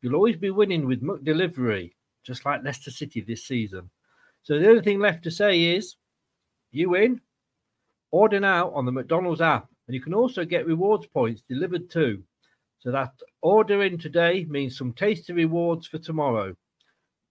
You'll always be winning with McDelivery, just like Leicester City this season. So the only thing left to say is, you win. Order now on the McDonald's app, and you can also get rewards points delivered too. So that ordering today means some tasty rewards for tomorrow.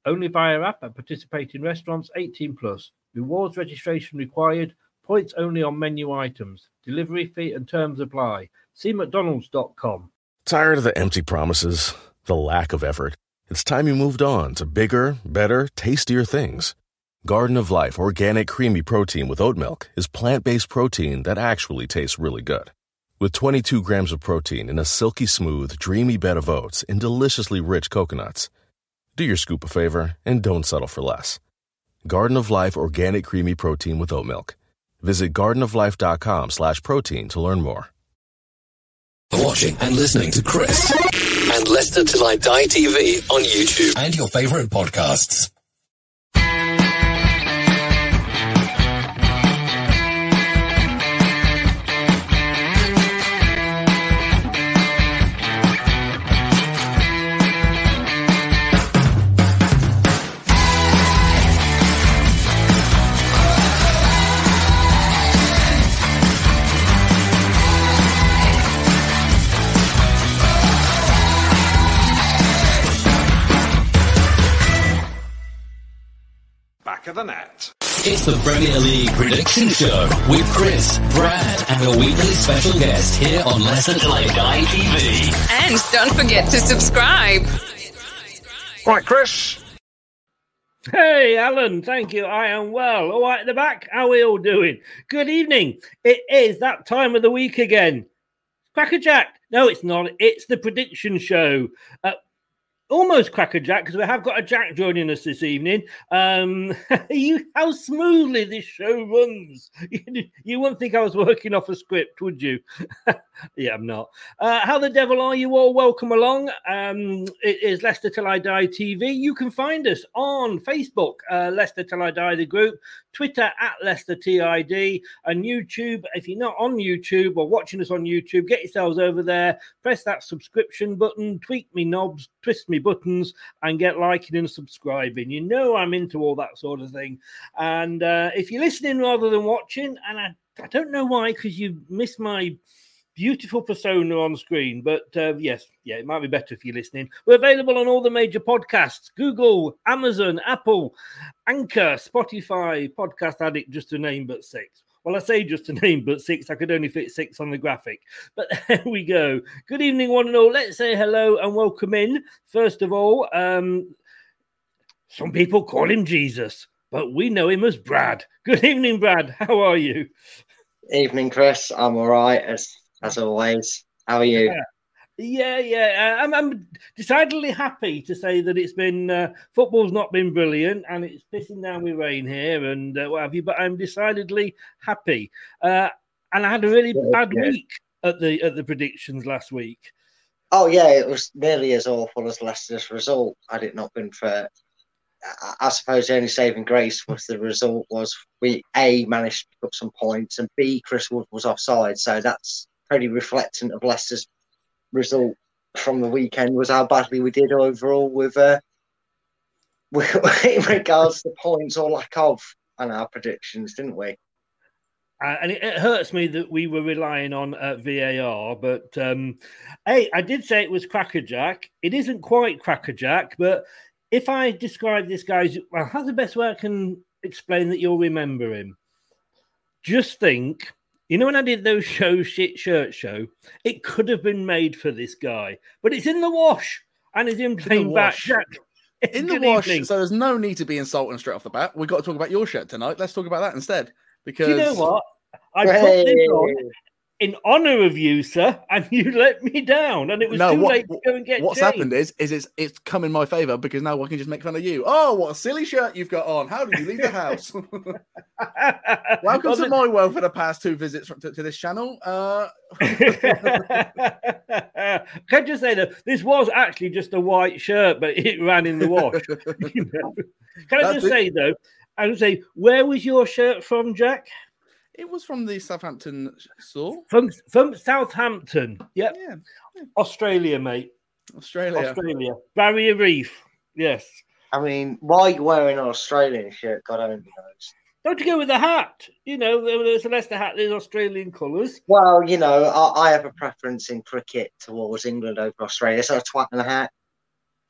Only via app at participating restaurants 18 plus. Rewards registration required. Points only on menu items. Delivery fee and terms apply. See McDonald's.com. Tired of the empty promises? The lack of effort. It's time you moved on to bigger, better, tastier things. Garden of Life organic creamy protein with oat milk is plant based protein that actually tastes really good. With 22 grams of protein in a silky smooth, dreamy bed of oats and deliciously rich coconuts. Do your scoop a favor and don't settle for less. Garden of Life organic creamy protein with oat milk. Visit gardenoflife.com slash protein to learn more. Watching and listening to Chris and Leicester I Die TV on YouTube and your favorite podcasts. Of the net. It's the Premier League Prediction Show with Chris, Brad, and a weekly special guest here on Leicester Till I Die And don't forget to subscribe. Right, Chris. Hey, Alan, thank you. I am well. All right at the back. How are we all doing? Good evening. It is that time of the week again. Crackerjack. No, it's not. It's the prediction show. Uh, almost crackerjack because we have got a Jack joining us this evening. Um, you, how smoothly this show runs. You, wouldn't think I was working off a script, would you? yeah, I'm not. Uh, how the devil are you all? Welcome along. Um, it is Leicester Till I Die TV. You can find us on Facebook, uh, Leicester Till I Die, the group, Twitter at Leicester TID, and YouTube. If you're not on YouTube or watching us on YouTube, get yourselves over there, press that subscription button, tweak me knobs, twist me buttons, and get liking and subscribing. You know I'm into all that sort of thing. And uh, if you're listening rather than watching, and I, I don't know why, because you missed my beautiful persona on screen. But uh, yes, yeah, it might be better if you're listening. We're available on all the major podcasts Google, Amazon, Apple, Anchor, Spotify, Podcast Addict, just to name but six. Well, I say just a name, but six. I could only fit six on the graphic. But there we go. Good evening, one and all. Let's say hello and welcome in. First of all, um, some people call him Jesus, but we know him as Brad. Good evening, Brad. How are you? Evening, Chris. I'm all right as as always. How are you? Yeah. Yeah, yeah, uh, I'm, I'm decidedly happy to say that it's been uh, football's not been brilliant and it's pissing down with rain here and uh, what have you. But I'm decidedly happy, uh, and I had a really yeah, bad yeah. week at the at the predictions last week. Oh yeah, it was nearly as awful as Leicester's result. Had it not been for, I, I suppose the only saving grace was the result was we a managed to pick up some points and b Chris Wood was offside, so that's pretty reflectant of Leicester's result from the weekend was how badly we did overall with uh, in regards to points or lack of and our predictions, didn't we? Uh, and it, it, hurts me that we were relying on uh, VAR, but um, hey, I did say it was crackerjack. It isn't quite crackerjack, but if I describe this guy's, well, how's the best way I can explain that you'll remember him. Just think, you know, when I did those show shit shirt show, it could have been made for this guy, but it's in the wash and he's in plain back. wash. In the wash, evening. so there's no need to be insulting straight off the bat. We've got to talk about your shirt tonight. Let's talk about that instead. Because Do you know what? I put this on in honor of you, sir, and you let me down, and it was No, too what- late to go and get What's changed. happened is, is it's it's come in my favor because now I can just make fun of you. Oh, what a silly shirt you've got on! How did you leave the house? Welcome to my world for the past two visits to, to this channel. Uh, Can I just say that this was actually just a white shirt, but it ran in the wash. you know? Can I That's just it. say though? I would say, where was your shirt from, Jack? It was from the Southampton store. From from Southampton. Yep, Yeah, Australia, mate. Australia. Australia, Barrier Reef. Yes. I mean, why are you wearing an Australian shirt? God only knows. Don't you go with the hat? You know, there's a Leicester hat is Australian colours. Well, you know, I, I have a preference in cricket towards England over Australia, so a twat and a hat.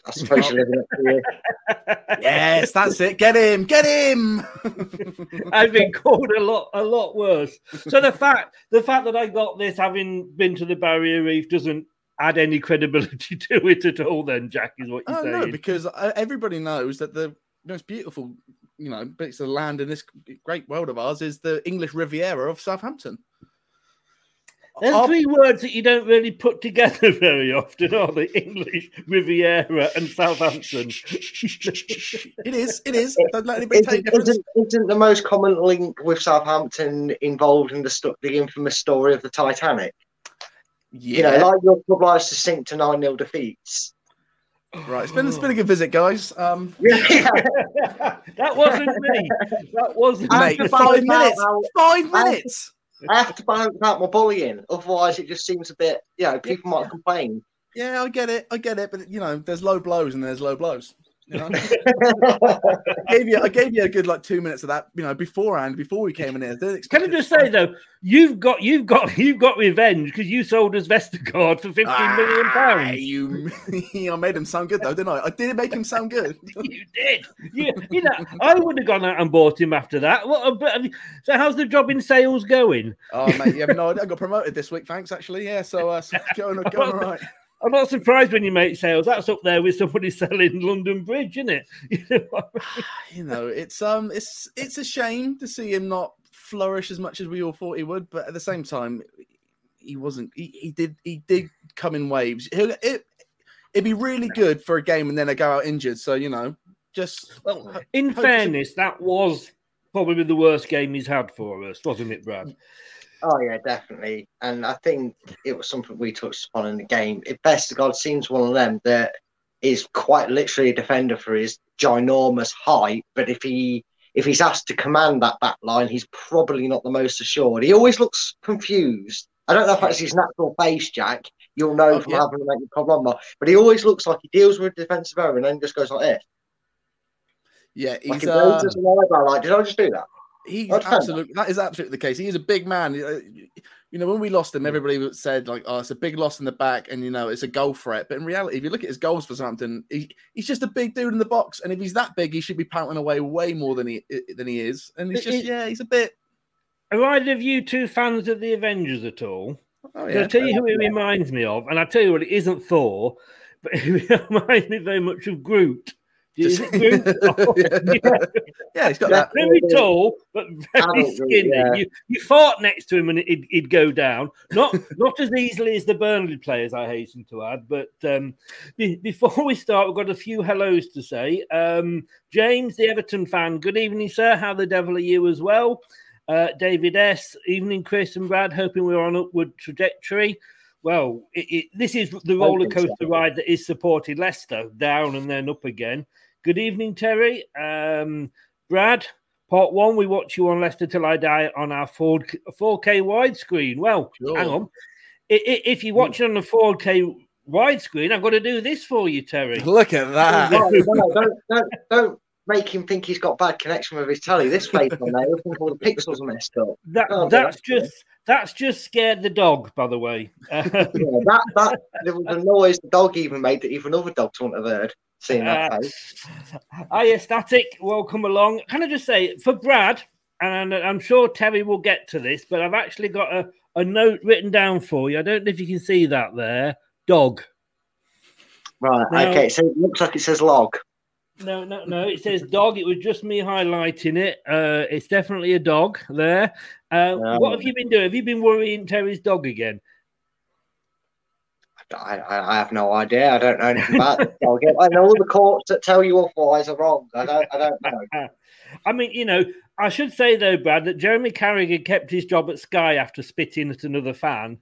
I suppose you're living up to you. Yes, that's it. Get him, get him. I've been called a lot, a lot worse. So the fact, the fact that I got this, having been to the Barrier Reef, doesn't add any credibility to it at all. Then, Jack, is what you're Oh saying. no, because uh, everybody knows that the most beautiful, you know, bits of land in this great world of ours is the English Riviera of Southampton. There's Our- three words that you don't really put together very often, are they? English Riviera and Southampton. It is, it is. Don't let anybody Isn't, difference. isn't, isn't the most common link with Southampton involved in the sto- the infamous story of the Titanic? You know, Yeah, like your club likes to sink to 9 0 defeats. right. It's been, it's been a good visit, guys. Um, that wasn't me. That wasn't I mate, have five balance out minutes. Five I- minutes. I have to balance out my bullying, otherwise, it just seems a bit, you know, people might complain. Yeah, I get it. I get it. But you know, there's low blows and there's low blows. You know? I gave you, I gave you a good like two minutes of that. You know, beforehand, before we came in here. Can I just say though, you've got you've got you've got revenge because you sold us Vestergaard for fifteen million Ah, pounds. You, I made him sound good though, didn't I? I did make him sound good. You did. You, you know, I would have gone out and bought him after that. What? a So, how's the job in sales going? Oh mate, you have no idea. I got promoted this week, thanks. Actually, yeah. So, uh, so going, going all right. I'm not surprised when you make sales. That's up there with somebody selling London Bridge, isn't it? You know I mean? You know, it's um, it's it's a shame to see him not flourish as much as we all thought he would, but at the same time, he wasn't. He, he did he did come in waves. He'll, it it'd be really good for a game and then I go out injured. So you know, just Well, in hope to- fairness, that was probably the worst game he's had for us, wasn't it, Brad? Oh yeah, definitely. And I think it was something we touched upon in the game. If Vestergaard seems one of them that is quite literally a defender for his ginormous height, but if he if he's asked to command that back line, he's probably not the most assured. He always looks confused. I don't know if that's his natural face, Jack. You'll know Oh, from yeah. having met Colombo, but he always looks like he deals with a defensive error and then just goes like this. yeah, Like he's he uh, an eyebrow, like, did I just do that? I'd absolutely that is absolutely the case. He is a big man. Uh, You know, when we lost him, everybody said like, "Oh, it's a big loss in the back," and you know, it's a goal threat. But in reality, if you look at his goals for Southampton, he, he's just a big dude in the box. And if he's that big, he should be pouting away way more than he than he is. And he's just it- yeah, he's a bit. Are either of you two fans of the Avengers at all? Oh I'll tell you who it reminds me of, and I'll tell you what, it isn't Thor, but it reminds me very much of Groot. Is? Oh, yeah. yeah, he's got that. Very tall, but very Adult skinny. yeah. You, you fought next to him and he'd, he'd go down. Not not as easily as the Burnley players, I hasten to add. But um, be, before we start, we've got a few hellos to say. Um, James, the Everton fan, good evening, sir. How the devil are you as well? Uh, David S. Evening, Chris and Brad. Hoping we're on upward trajectory. Well, it, it, this is the roller Hoping so. coaster ride that is supported Leicester down and then up again. Good evening, Terry. Um, Brad, part one, we watch you on Leicester Till I Die on our 4, 4K widescreen. Well, Sure. hang on. I- i- If you watch it on the 4K widescreen, I've got to do this for you, Terry. Look at that. No, no, don't, don't, don't make him think he's got bad connection with his telly. This face on there, he'll think all the pixels are messed up. That, Oh, that's that's good. just that's just scared the dog, by the way. Yeah, that, that, there was a noise the dog even made that even other dogs wouldn't have heard. Seeing that Uh, face. Hiya, Static. Welcome along. Can I just say, for Brad, and I'm sure Terry will get to this, but I've actually got a, a note written down for you. I don't know if you can see that there. Dog. Right. Now- okay. So it looks like it says log. No, no, no. It says dog. It was just me highlighting it. Uh, it's definitely a dog there. Uh, what have you been doing? Have you been worrying Terry's dog again? I, I, I have no idea. I don't know anything about the dog. I know all the courts that tell you otherwise are wrong. I don't. I don't know. I mean, you know, I should say though, Brad, that Jeremy Carragher kept his job at Sky after spitting at another fan.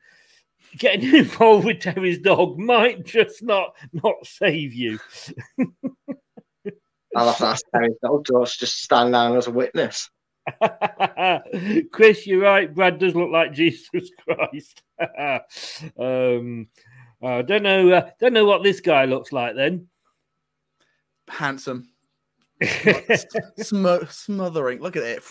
Getting involved with Terry's dog might just not not save you. I'll have to ask Terry's dog to just stand down as a witness. Chris, you're right. Brad does look like Jesus Christ. um, I don't know. Uh, don't know what this guy looks like then. Handsome. Smo- smothering. Look at it.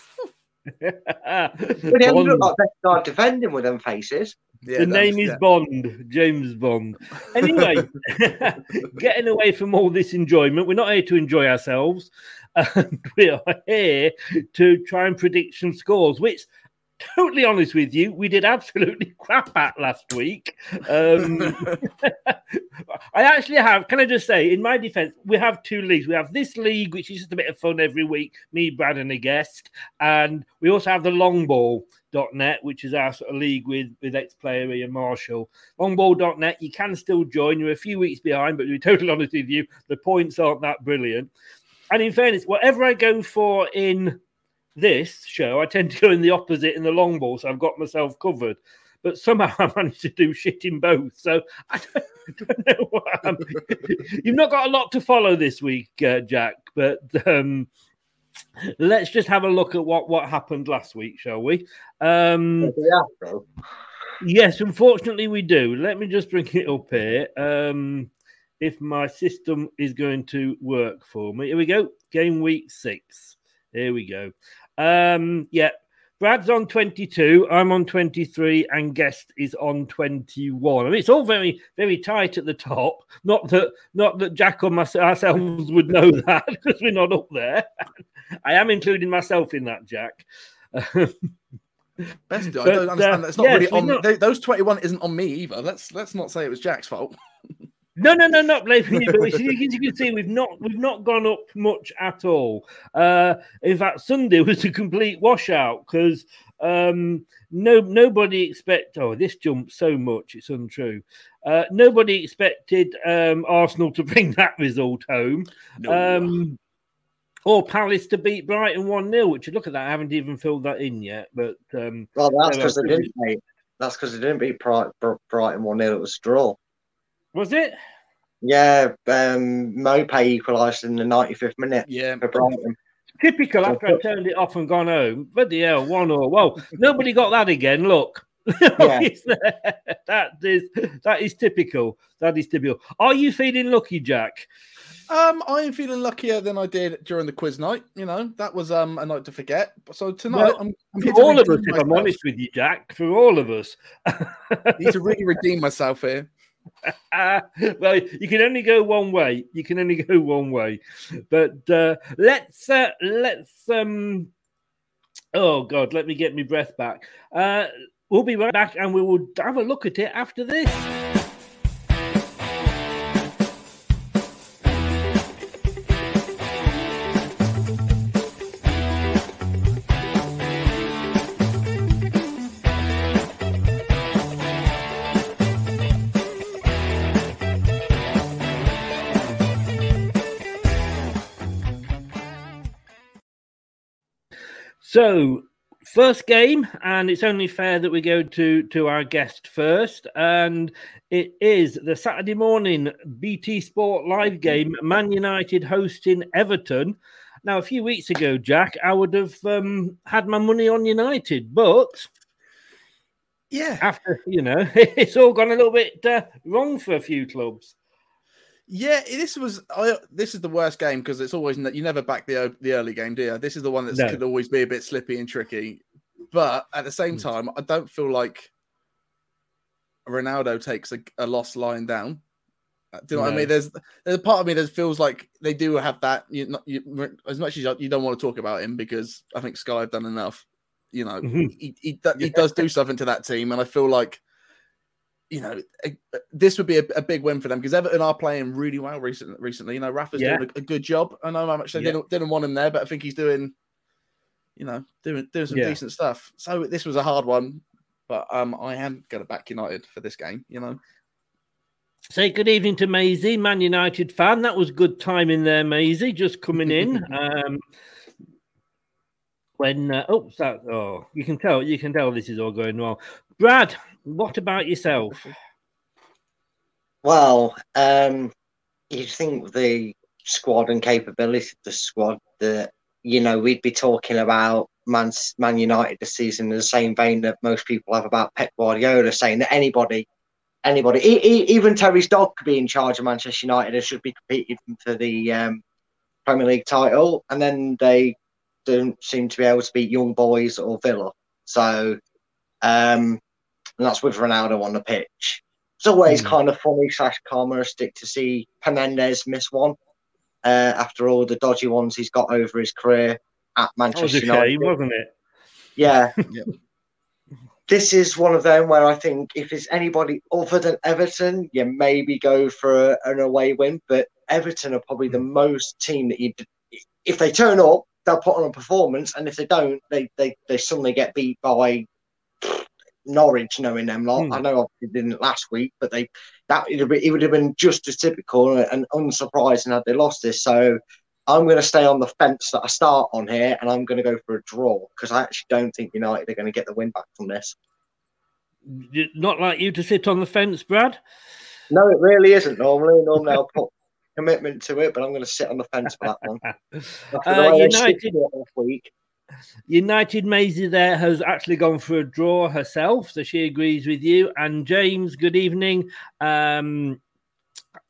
But he doesn't look like best guy defending with them faces. Yeah, the name is yeah. Bond, James Bond. Anyway, getting away from all this enjoyment, we're not here to enjoy ourselves. And we are here to try and predict some scores, which, totally honest with you, we did absolutely crap at last week. Um, I actually have, can I just say, in my defense, we have two leagues. We have this league, which is just a bit of fun every week, me, Brad, and a guest. And we also have the long ball longball.net, which is our sort of league with, with ex player Ian Marshall. Longball.net, you can still join. You're a few weeks behind, but to be totally honest with you, the points aren't that brilliant. And in fairness, whatever I go for in this show, I tend to go in the opposite in the long ball, so I've got myself covered. But somehow I managed to do shit in both. So I don't, don't know what I'm... You've not got a lot to follow this week, uh, Jack, but um, let's just have a look at what, what happened last week, shall we? Um, yes, unfortunately, we do. Let me just bring it up here. Um, if my system is going to work for me. Here we go. Game week six. Here we go. Um, yeah, Brad's on 22, I'm on 23, and guest is on 21. I mean, it's all very, very tight at the top. Not that, not that Jack or myself ourselves would know that because we're not up there. I am including myself in that, Jack. Best, I don't understand. uh, That's not yes, really on. not- th- those twenty-one isn't on me either. Let's let's not say it was Jack's fault. No, no, no, not blaming you. But as you can see, we've not we've not gone up much at all. Uh, in fact, Sunday was a complete washout because um, no nobody expect. Oh, this jumped so much; it's untrue. Uh, nobody expected um, Arsenal to bring that result home. Um, or Palace to beat Brighton 1 0, which look at that, I haven't even filled that in yet. But um, Well, that's because were they didn't beat. That's because they didn't beat Brighton one 0 It was a draw. Was it? Yeah, um, Maupay equalised in the ninety fifth minute. Yeah, for Brighton. Typical after I turned it off and gone home. Bloody hell, one or well, nobody got that again. Look. It's that is that is typical. That is typical. Are you feeling lucky, Jack? Um, I am feeling luckier than I did during the quiz night. You know, that was um a night to forget. So tonight, Well, I'm, I'm for all of us, redeem if I'm honest with you, Jack, for all of us. need to really redeem myself here. Well, you can only go one way. You can only go one way. But uh, let's uh, let's um. Oh God, let me get my breath back. Uh, we'll be right back, and we will have a look at it after this. So, first game, and it's only fair that we go to to our guest first, and it is the Saturday morning BT Sport live game, Man United hosting Everton. Now, a few weeks ago, Jack, I would have um, had my money on United, but yeah, after you know, it's all gone a little bit uh, wrong for a few clubs. Yeah, this was. I, this is the worst game because it's always you never back the the early game, do you? This is the one that No. could always be a bit slippy and tricky. But at the same time, I don't feel like Ronaldo takes a, a loss lying down. Do you know what I mean? There's there's a part of me that feels like they do have that. You, not, you as much as you, don't want to talk about him because I think Sky have done enough. You know, Mhm. he, he do- he does do something to that team, and I feel like you know a- this would be a, a big win for them because Everton are playing really well recently. Recently, you know, Rafa's Yeah. doing a, a good job. I know how much they Yeah. didn't, didn't want him there, but I think he's doing, you know, doing doing some Yeah. decent stuff. So this was a hard one, but um, I am going to back United for this game. You know. Say good evening to Maisie, Man United fan. That was good timing there, Maisie, just coming in. um, when uh, oh, so, oh, you can tell, you can tell this is all going well. Brad, what about yourself? Well, um, you'd think the squad and capability of the squad that you know we'd be talking about Man, Man United this season in the same vein that most people have about Pep Guardiola, saying that anybody, anybody, e- e- even Terry's dog could be in charge of Manchester United and should be competing for the um, Premier League title, and then they don't seem to be able to beat Young Boys or Villa. So, um, and that's with Ronaldo on the pitch. It's always Hmm. kind of funny slash humoristic to see Fernandes miss one uh, after all the dodgy ones he's got over his career at Manchester That was a United. wasn't it? Yeah. Yep. This is one of them where I think if it's anybody other than Everton, you maybe go for a, an away win. But Everton are probably the most team that you, if they turn up, they'll put on a performance, and if they don't, they they, they suddenly get beat by Norwich, knowing them lot. Hmm. I know obviously they didn't last week, but they that it would, be, it would have been just as typical and unsurprising had they lost this. So I'm going to stay on the fence that I start on here, and I'm going to go for a draw because I actually don't think United are going to get the win back from this. Not like you to sit on the fence, Brad. No, it really isn't. Normally, normally I'll put commitment to it, but I'm going to sit on the fence for that one. After Uh, United- last week. United Maisie there has actually gone for a draw herself, so she agrees with you. And James, good evening. Um,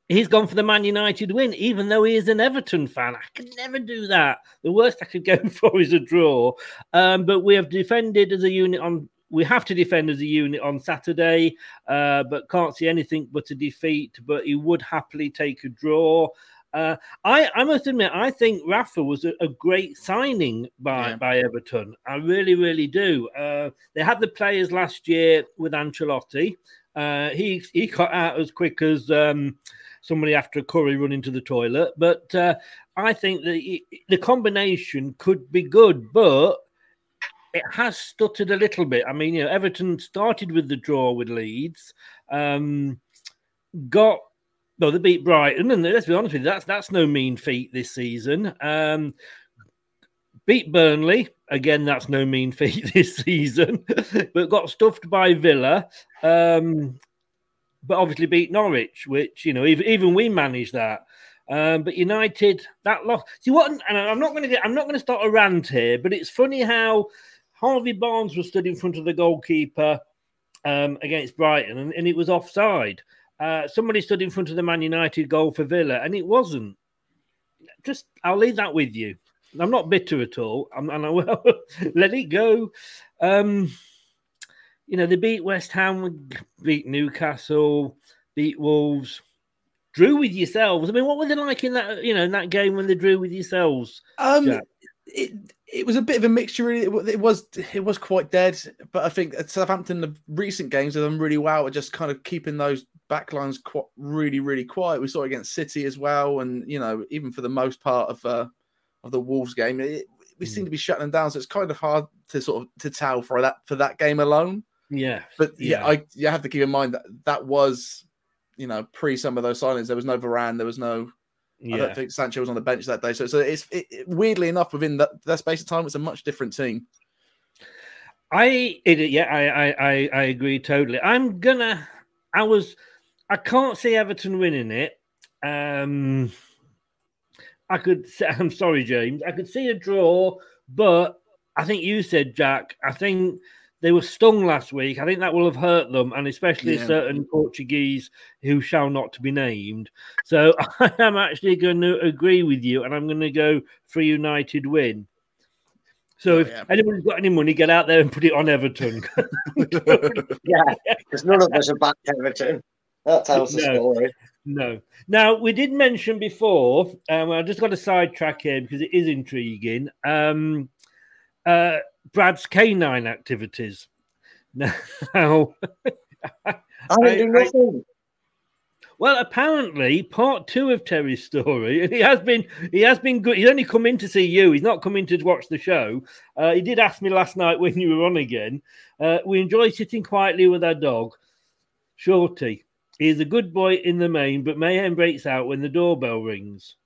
he's gone for the Man United win, even though he is an Everton fan. I could never do that. The worst I could go for is a draw. Um, but we have defended as a unit on. We have to defend as a unit on Saturday, uh, but can't see anything but a defeat. But he would happily take a draw. Uh, I, I must admit, I think Rafa was a, a great signing by, Yeah. by Everton. I really, really do. Uh, they had the players last year with Ancelotti. Uh, he he got out as quick as um, somebody after a curry running to the toilet. But uh, I think that the combination could be good, but it has stuttered a little bit. I mean, you know, Everton started with the draw with Leeds, um, got no, they beat Brighton, and let's be honest with you, that's that's no mean feat this season. Um, beat Burnley again, that's no mean feat this season, but got stuffed by Villa. Um, but obviously beat Norwich, which you know even even we managed that. Um, but United that loss. See what? And I'm not going to get. I'm not going to start a rant here, but it's funny how Harvey Barnes was stood in front of the goalkeeper um, against Brighton, and, and it was offside. Uh, somebody stood in front of the Man United goal for Villa, and it wasn't. Just, I'll leave that with you. I'm not bitter at all, I'm, and I will let it go. Um, you know, they beat West Ham, beat Newcastle, beat Wolves, drew with yourselves. I mean, what were they like in that? You know, in that game when they drew with yourselves? Um, Jack? it it was a bit of a mixture. Really, it, it was it was quite dead, but I think at Southampton the recent games have done really well at just kind of keeping those backlines quite really really quiet. We saw it against City as well, and you know even for the most part of uh, of the Wolves game, it, we seem to be shutting them down. So it's kind of hard to sort of to tell for that for that game alone. Yeah, But yeah, Yeah. I you have to keep in mind that that was you know pre some of those signings. There was no Varane, there was no I don't think Sancho was on the bench that day. So, so it's it, it- weirdly enough within that, that space of time, it's a much different team. I it, yeah, I I I agree totally. I'm gonna. I was. I can't see Everton winning it. Um, I could. say- I'm sorry, James. I could see a draw, but I think you said Jack. I think they were stung last week. I think that will have hurt them, and especially Yeah. certain Portuguese who shall not be named. So I am actually going to agree with you, and I'm going to go for a United win. So Oh, if yeah. anyone's got any money, get out there and put it on Everton. Yeah, because none of us are back Everton. That tells the No. story. No. Now we did mention before. Um, I just got to sidetrack here because it is intriguing. Um, uh, Brad's canine activities. Now, I do nothing. well, apparently, part two of Terry's story, he has been he has been good. He's only come in to see you. He's not come in to watch the show. Uh, he did ask me last night when you were on again. Uh, we enjoy sitting quietly with our dog, Shorty. He is a good boy in the main, but mayhem breaks out when the doorbell rings.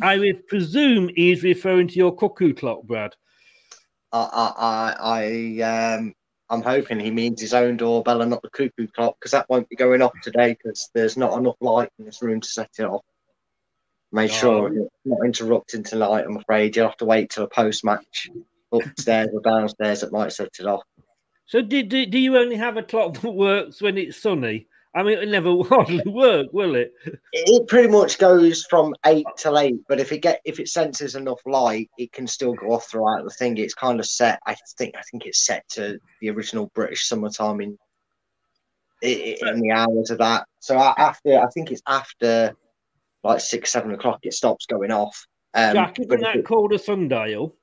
I would presume he is referring to your cuckoo clock, Brad. I, I, I, I um, I'm hoping he means his own doorbell and not the cuckoo clock because that won't be going off today because there's not enough light in this room to set it off. Make sure Oh. it's not interrupting tonight. I'm afraid you'll have to wait till a post match upstairs or downstairs that might set it off. So, do, do, do you only have a clock that works when it's sunny? I mean, it'll never hardly work, will it? It, it pretty much goes from eight till eight, but if it get if it senses enough light, it can still go off throughout the thing. It's kind of set. I think I think it's set to the original British summertime in in the hours of that. So after I think it's after like six seven o'clock, it stops going off. Um, Jack, isn't that it- called a sundial?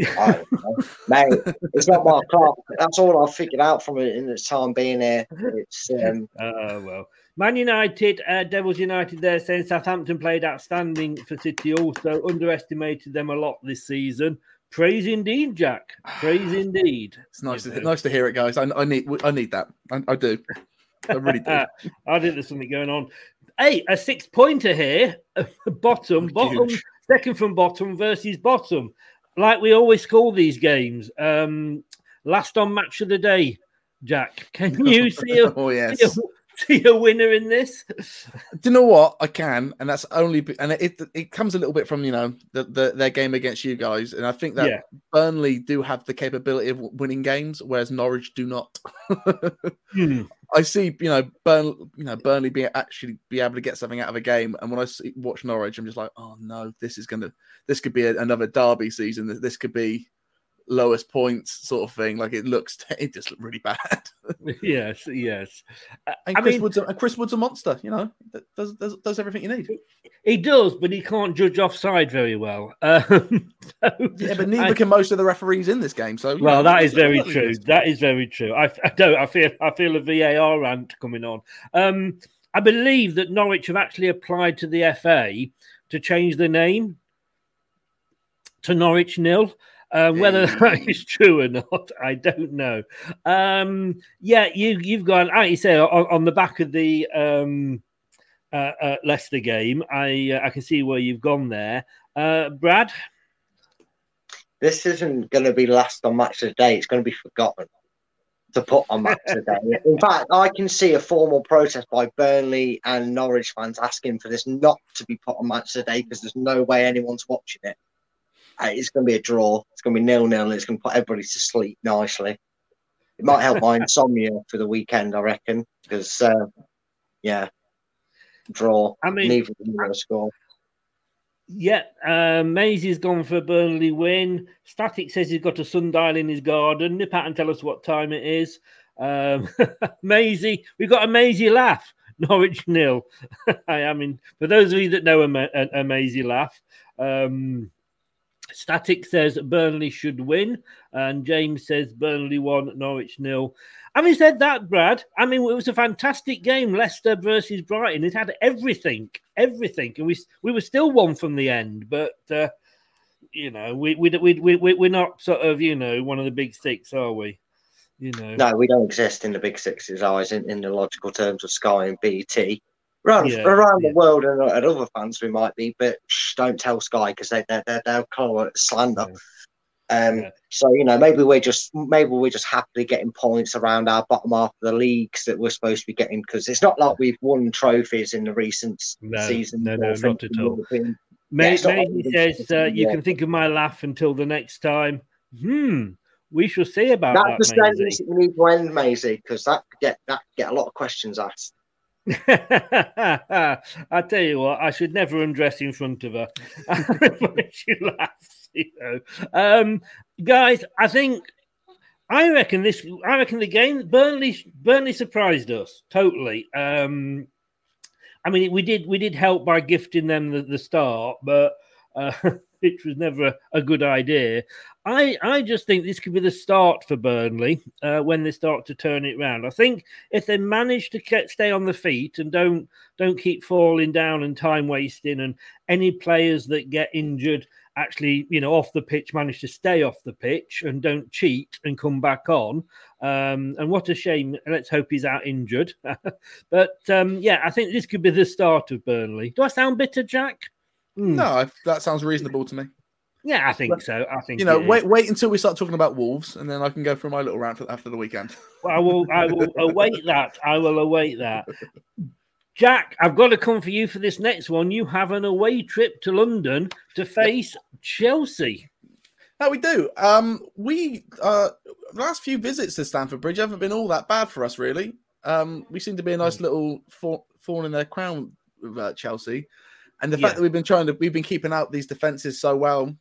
I don't. Mate, it's not my clock. That's all I've figured out from it in the time being here. It's um, Uh, well, Man United, uh, Devils United, there saying Southampton played outstanding for City, also underestimated them a lot this season. Praise indeed, Jack. Praise indeed. It's nice to nice to hear it, guys. I, I need I need that. I, I do. I really do. I think there's something going on. Hey, a six pointer here. bottom, bottom, Huge. second from bottom versus bottom. Like we always call these games. Um, last on match of the day, Jack. Can you see a, oh yes. see a, see a winner in this? Do you know what I can, and that's only, and it it comes a little bit from you know the, the their game against you guys, and I think that Yeah. Burnley do have the capability of winning games, whereas Norwich do not. Hmm. I see, you know, Burn, you know, Burnley be actually be able to get something out of a game, and when I see, watch Norwich, I'm just like, oh no, this is gonna, this could be a, another derby season. This- This could be lowest points sort of thing. Like it looks, it just looked really bad. yes, yes. Uh, And I Chris mean, Wood's, a, Chris Wood's a monster. You know, does does, does everything you need. he does, but he can't judge offside very well. Um, so Yeah, but neither I- can most of the referees in this game. So Well, know, that it's is very true. missed. That is very true. I, I don't. I feel. I feel a VAR rant coming on. Um, I believe that Norwich have actually applied to the FA to change the name to Norwich nil. Um, whether that is true or not, I don't know. Um, yeah, you you've gone. Like you say on, on the back of the um, uh, uh, Leicester game, I uh, I can see where you've gone there, uh, Brad. this isn't going to be last on match of the day. It's going to be forgotten to put on match of the day. In fact, I can see a formal protest by Burnley and Norwich fans asking for this not to be put on match of the day because there's no way anyone's watching it. Uh, It's going to be a draw. It's going to be nil nil. and It's going to put everybody to sleep nicely. It might help my insomnia for the weekend, I reckon, because uh, yeah, draw. I mean- neither of them going to score. Yeah, uh, Maisie's gone for a Burnley win. Static says he's got a sundial in his garden. Nip out and tell us what time it is. Um, Maisie, we've got a Maisie laugh. Norwich nil. I mean, for those of you that know a, a, a Maisie laugh, um, Static says Burnley should win, and James says Burnley won, Norwich nil. Having said that, Brad, I mean, it was a fantastic game, Leicester versus Brighton. It had everything, everything, and we we were still one from the end. But uh, you know, we we we we we- we're not sort of you know one of the big six, are we? You know, No, we don't exist in the big sixes, eyes in, in the logical terms of Sky and BT. Around, Yeah, around yeah. the world and, and other fans we might be, but shh, don't tell Sky because they, they, they, they'll call it slander. Um, Yeah. So you know, maybe we're just maybe we're just happily getting points around our bottom half of the leagues that we're supposed to be getting because it's not like we've won trophies in the recent No, season. no, no, not at all. European- Ma- Yeah, like Maisie says uh, you can think of my laugh until the next time. Hmm. We shall see about That's that. the sentence you need to end, Maisie, because that could get that could get a lot of questions asked. I tell you what, I should never undress in front of her. she laughs, you know. Um, guys, I think I reckon this. I reckon the game Burnley Burnley surprised us totally. Um, I mean, we did we did help by gifting them the, the start, but uh, it was never a, a, good idea. I I just think this could be the start for Burnley uh, when they start to turn it around. I think if they manage to stay on the feet and don't don't keep falling down and time wasting, and any players that get injured actually, you know, off the pitch manage to stay off the pitch and don't cheat and come back on. Um, and what a shame. Let's hope he's out injured. but um, yeah, I think this could be the start of Burnley. Do I sound bitter, Jack? Mm. No, that sounds reasonable to me. Yeah, I think so. I think you know. Wait, wait until we start talking about Wolves, and then I can go for my little rant after the weekend. Well, I will. I will await that. I will await that. Jack, I've got to come for you for this next one. You have an away trip to London to face Chelsea. How we do. Um, we uh, last few visits to Stamford Bridge haven't been all that bad for us, really. Um, we seem to be a nice little thorn in their crown with uh, Chelsea, and the yeah. fact that we've been trying to we've been keeping out these defenses so well,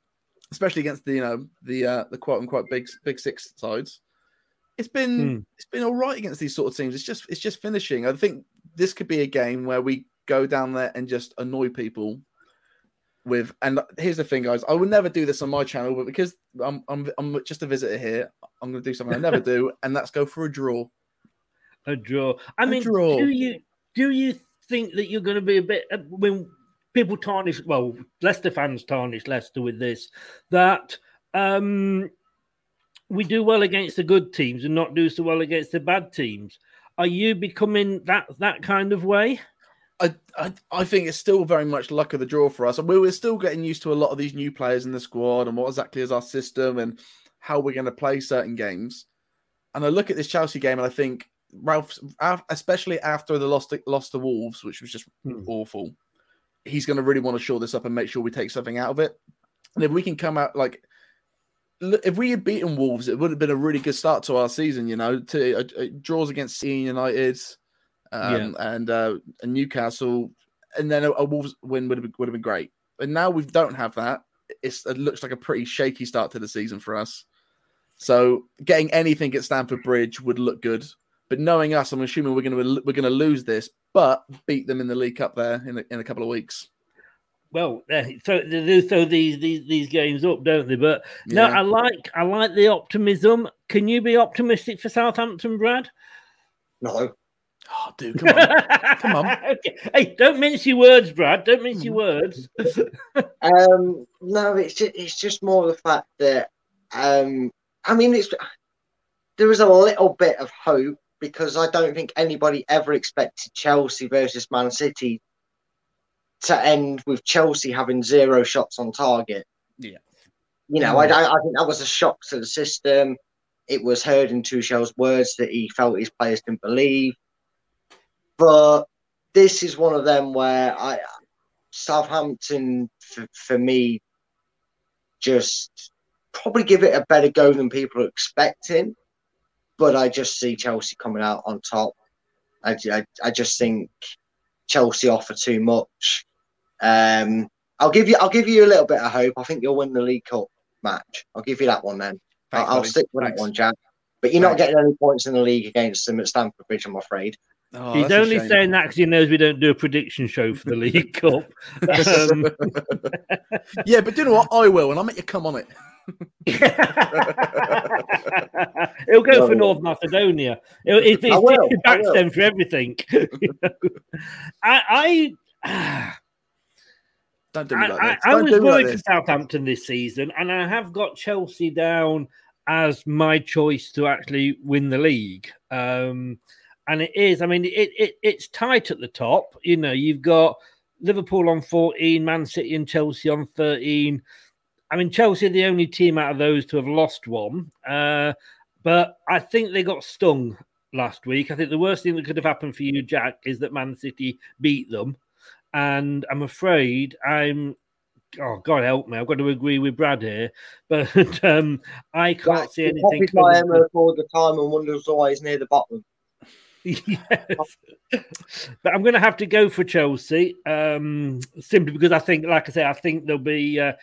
especially against the you know the uh, the quote unquote big big six sides. It's been mm. it's been all right against these sort of teams. It's just it's just finishing. I think this could be a game where we go down there and just annoy people with and here's the thing guys i would never do this on my channel but because i'm i'm, I'm just a visitor here i'm going to do something i never do and that's go for a draw a draw i a mean draw. do you do you think that you're going to be a bit when people tarnish well leicester fans tarnish leicester with this that um we do well against the good teams and not do so well against the bad teams are you becoming that that kind of way? I, I, I think it's still very much luck of the draw for us. And we're still getting used to a lot of these new players in the squad and what exactly is our system and how we're going to play certain games. And I look at this Chelsea game and I think Ralph, especially after the lost lost to Wolves, which was just hmm. awful, he's going to really want to shore this up and make sure we take something out of it. And if we can come out like if we had beaten Wolves, it would have been a really good start to our season. You know, to uh, uh draws against Sea United um, yeah. and uh, and Newcastle, and then a, a, Wolves win would have been, would have been great. But now we don't have that. It's, it looks like a pretty shaky start to the season for us. So getting anything at Stamford Bridge would look good. But knowing us, I'm assuming we're going to we're going to lose this, but beat them in the League Cup there in a, in a couple of weeks well, so they do throw these, these these games up, don't they? But yeah. no, I like I like the optimism. Can you be optimistic for Southampton, Brad? No. Oh, dude, come on, come on. okay. Hey, don't mince your words, Brad. Don't mince your words. um, no, it's just, it's just more the fact that um, I mean, it's there is a little bit of hope because I don't think anybody ever expected Chelsea versus Man City to end with Chelsea having zero shots on target. Yeah. You know, I, mm. I think that was a shock to the system. It was heard in Tuchel's words that he felt his players didn't believe. But this is one of them where I Southampton, for, for me, just probably give it a better go than people are expecting. But I just see Chelsea coming out on top. I, I, I just think Chelsea offer too much. Um, I'll give you I'll give you a little bit of hope. I think you'll win the League Cup match. I'll give you that one then. Thanks, I'll, I'll stick with Thanks. that one, Jack. But you're Thanks. not getting any points in the league against them at Stamford Bridge, I'm afraid. Oh, He's only saying that because he knows we don't do a prediction show for the League Cup. Um... yeah, but do you know what? I will, and I'll make you come on it. He'll go for North Macedonia. If he's backs them for everything. I, I don't do me like I, I, I was worried like for Southampton this season, and I have got Chelsea down as my choice to actually win the league. Um, and it is, I mean, it, it it's tight at the top. You know, you've got Liverpool on 14, Man City and Chelsea on 13. I mean, Chelsea are the only team out of those to have lost one. Uh, but I think they got stung last week. I think the worst thing that could have happened for you, Jack, is that Man City beat them and I'm afraid I'm. Oh God, help me! I've got to agree with Brad here, but um, I can't see anything. My Emma all the time and wonders why he's near the bottom. yes. but I'm going to have to go for Chelsea um, simply because I think, like I say, I think there'll be uh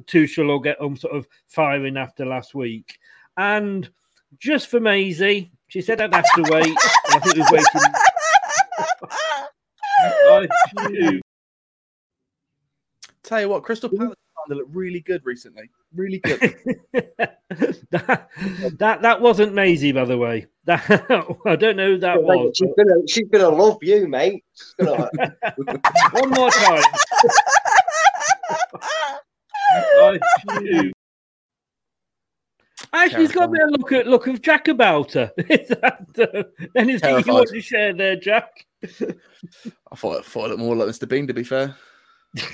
Tuchel will get them sort of firing after last week. And just for Maisie, she said I'd have to wait. I think we've waited. I, you. Tell you what, Crystal Palace they look really good recently. Really good. that, that that wasn't Maisie, by the way. That I don't know who that was. She's gonna, she's gonna love you, mate. Gonna- One more time. Phew. Actually, he's got me a look at look of Jack about her. Is that, uh, anything you want to share there, Jack? I thought, I thought it looked more like Mr. Bean, to be fair.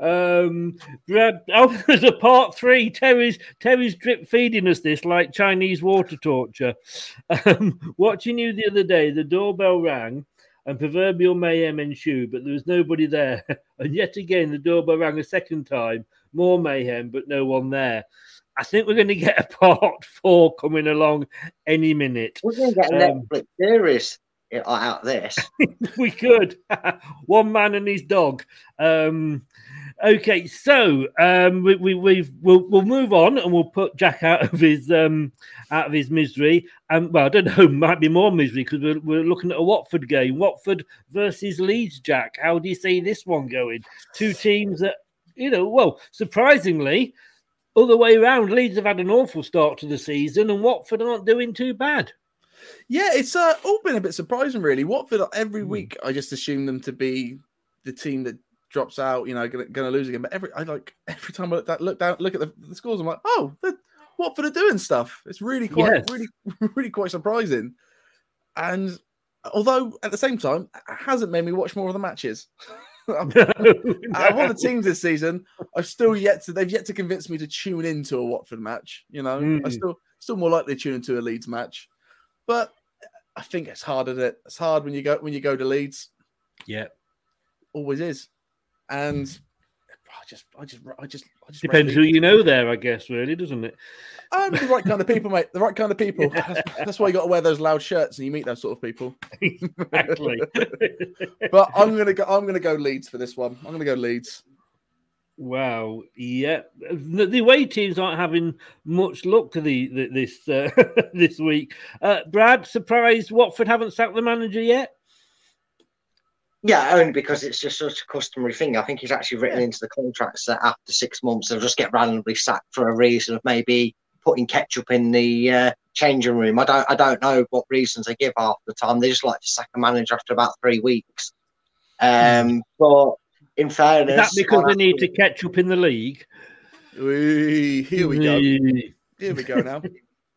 um, Brad, oh, there's a part three. Terry's Terry's drip feeding us this like Chinese water torture. Um, watching you the other day, the doorbell rang and proverbial mayhem ensued, but there was nobody there. And yet again, the doorbell rang a second time, more mayhem, but no one there. I think we're going to get a part four coming along any minute. We're gonna get a Um, Netflix series out of this. we could. One man and his dog. Um, okay, so um, we, we we've we'll, we'll move on and we'll put Jack out of his um, out of his misery. Um, well, I don't know, might be more misery because we're, we're looking at a Watford game, Watford versus Leeds. Jack, how do you see this one going? Two teams that you know, well, surprisingly. Other way around, Leeds have had an awful start to the season, and Watford aren't doing too bad. Yeah, it's uh, all been a bit surprising, really. Watford every week, I just assume them to be the team that drops out. You know, going to lose again. But every I like every time I look, that, look down, look at the, the scores, I'm like, oh, Watford are doing stuff. It's really quite, Yes. really, really quite surprising. And although at the same time, it hasn't made me watch more of the matches. Out of all the teams this season, I've still yet to they've yet to convince me to tune into a Watford match. You know, I Mm. still still more likely to tune into a Leeds match. But I think it's hard it. It's hard when you go when you go to Leeds. Yeah. Always is. And I just I just I just I just Depends who you know there, I guess, really, doesn't it? I'm the right kind of people, mate. The right kind of people. That's, that's why you got to wear those loud shirts and you meet those sort of people. Exactly. but I'm gonna go. I'm gonna go Leeds for this one. I'm gonna go Leeds. Wow. Yeah. The, the away teams aren't having much luck the, the this uh, this week. Uh, Brad, surprised Watford haven't sacked the manager yet. Yeah, only because it's just such a customary thing. I think he's actually written into the contracts that after six months they'll just get randomly sacked for a reason of maybe putting ketchup in the uh, changing room. I don't, I don't know what reasons they give half the time. They just like to sack a manager after about three weeks. Um, but in Is fairness, that because I'll they need to catch up in the league? Wee, here we go. Wee. Here we go now.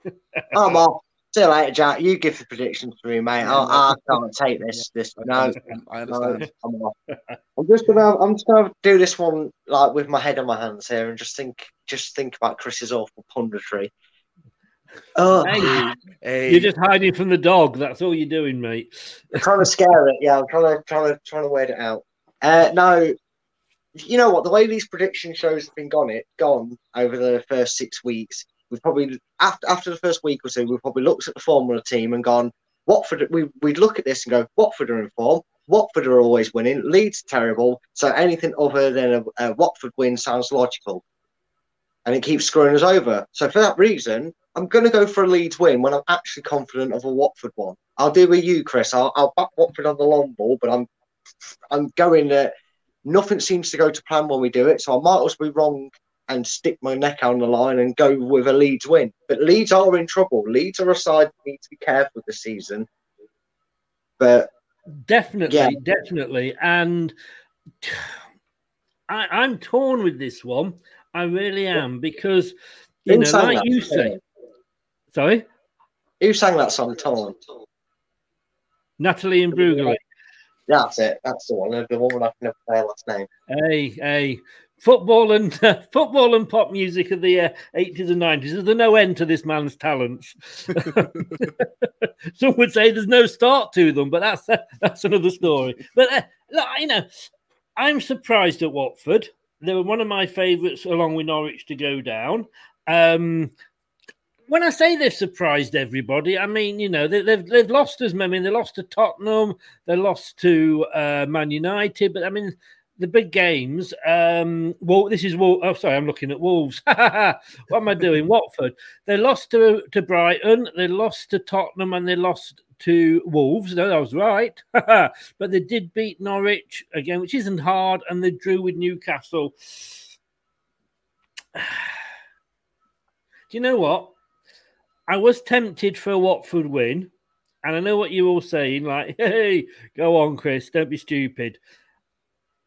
I'm off. See you later, Jack. You give the predictions for me, mate. I, I can't take this. This no, I no, understand. I'm. I'm just gonna, I'm just gonna do this one like with my head on my hands here, and just think, just think about Chris's awful punditry. Oh, Hey, Hey, you're just hiding from the dog. That's all you're doing, mate. I'm trying to scare it. Yeah, I'm trying to, trying to, trying to wait it out. Uh, no, you know what? The way these prediction shows have been gone, it gone over the first six weeks. We've probably after after the first week or two, we've probably looked at the form of the team and gone, Watford. We we'd look at this and go, Watford are in form. Watford are always winning. Leeds terrible. So anything other than a, a Watford win sounds logical, and it keeps screwing us over. So for that reason, I'm going to go for a Leeds win when I'm actually confident of a Watford one. I'll do with you, Chris. I'll, I'll back Watford on the long ball, but I'm I'm going that nothing seems to go to plan when we do it. So I might well be wrong and stick my neck on the line and go with a Leeds win. But Leeds are in trouble. Leeds are a side that need to be careful this season. But Definitely, Yeah. definitely. And I, I'm torn with this one. I really am because you Who know, like that you say. Sorry, who sang that song, Tom? Natalie Imbruglia. That's it. That's the one. The woman I can never say her last name. Hey, hey, football and football and pop music of the uh, 80s and 90s. There's no end to this man's talents. Some would say there's no start to them, but that's that's another story. But uh, look, you know, I'm surprised at Watford. They were one of my favourites, along with Norwich, to go down. Um, when I say they've surprised everybody, I mean you know they, they've they've lost as I mean they lost to Tottenham, they lost to uh, Man United, but I mean the big games. Um, well, this is Wol- oh sorry, I'm looking at Wolves. what am I doing? Watford. They lost to to Brighton, they lost to Tottenham, and they lost to Wolves. No, I was right. but they did beat Norwich again, which isn't hard, and they drew with Newcastle. Do you know what? I was tempted for a Watford win, and I know what you're all saying, like, hey, go on, Chris, don't be stupid.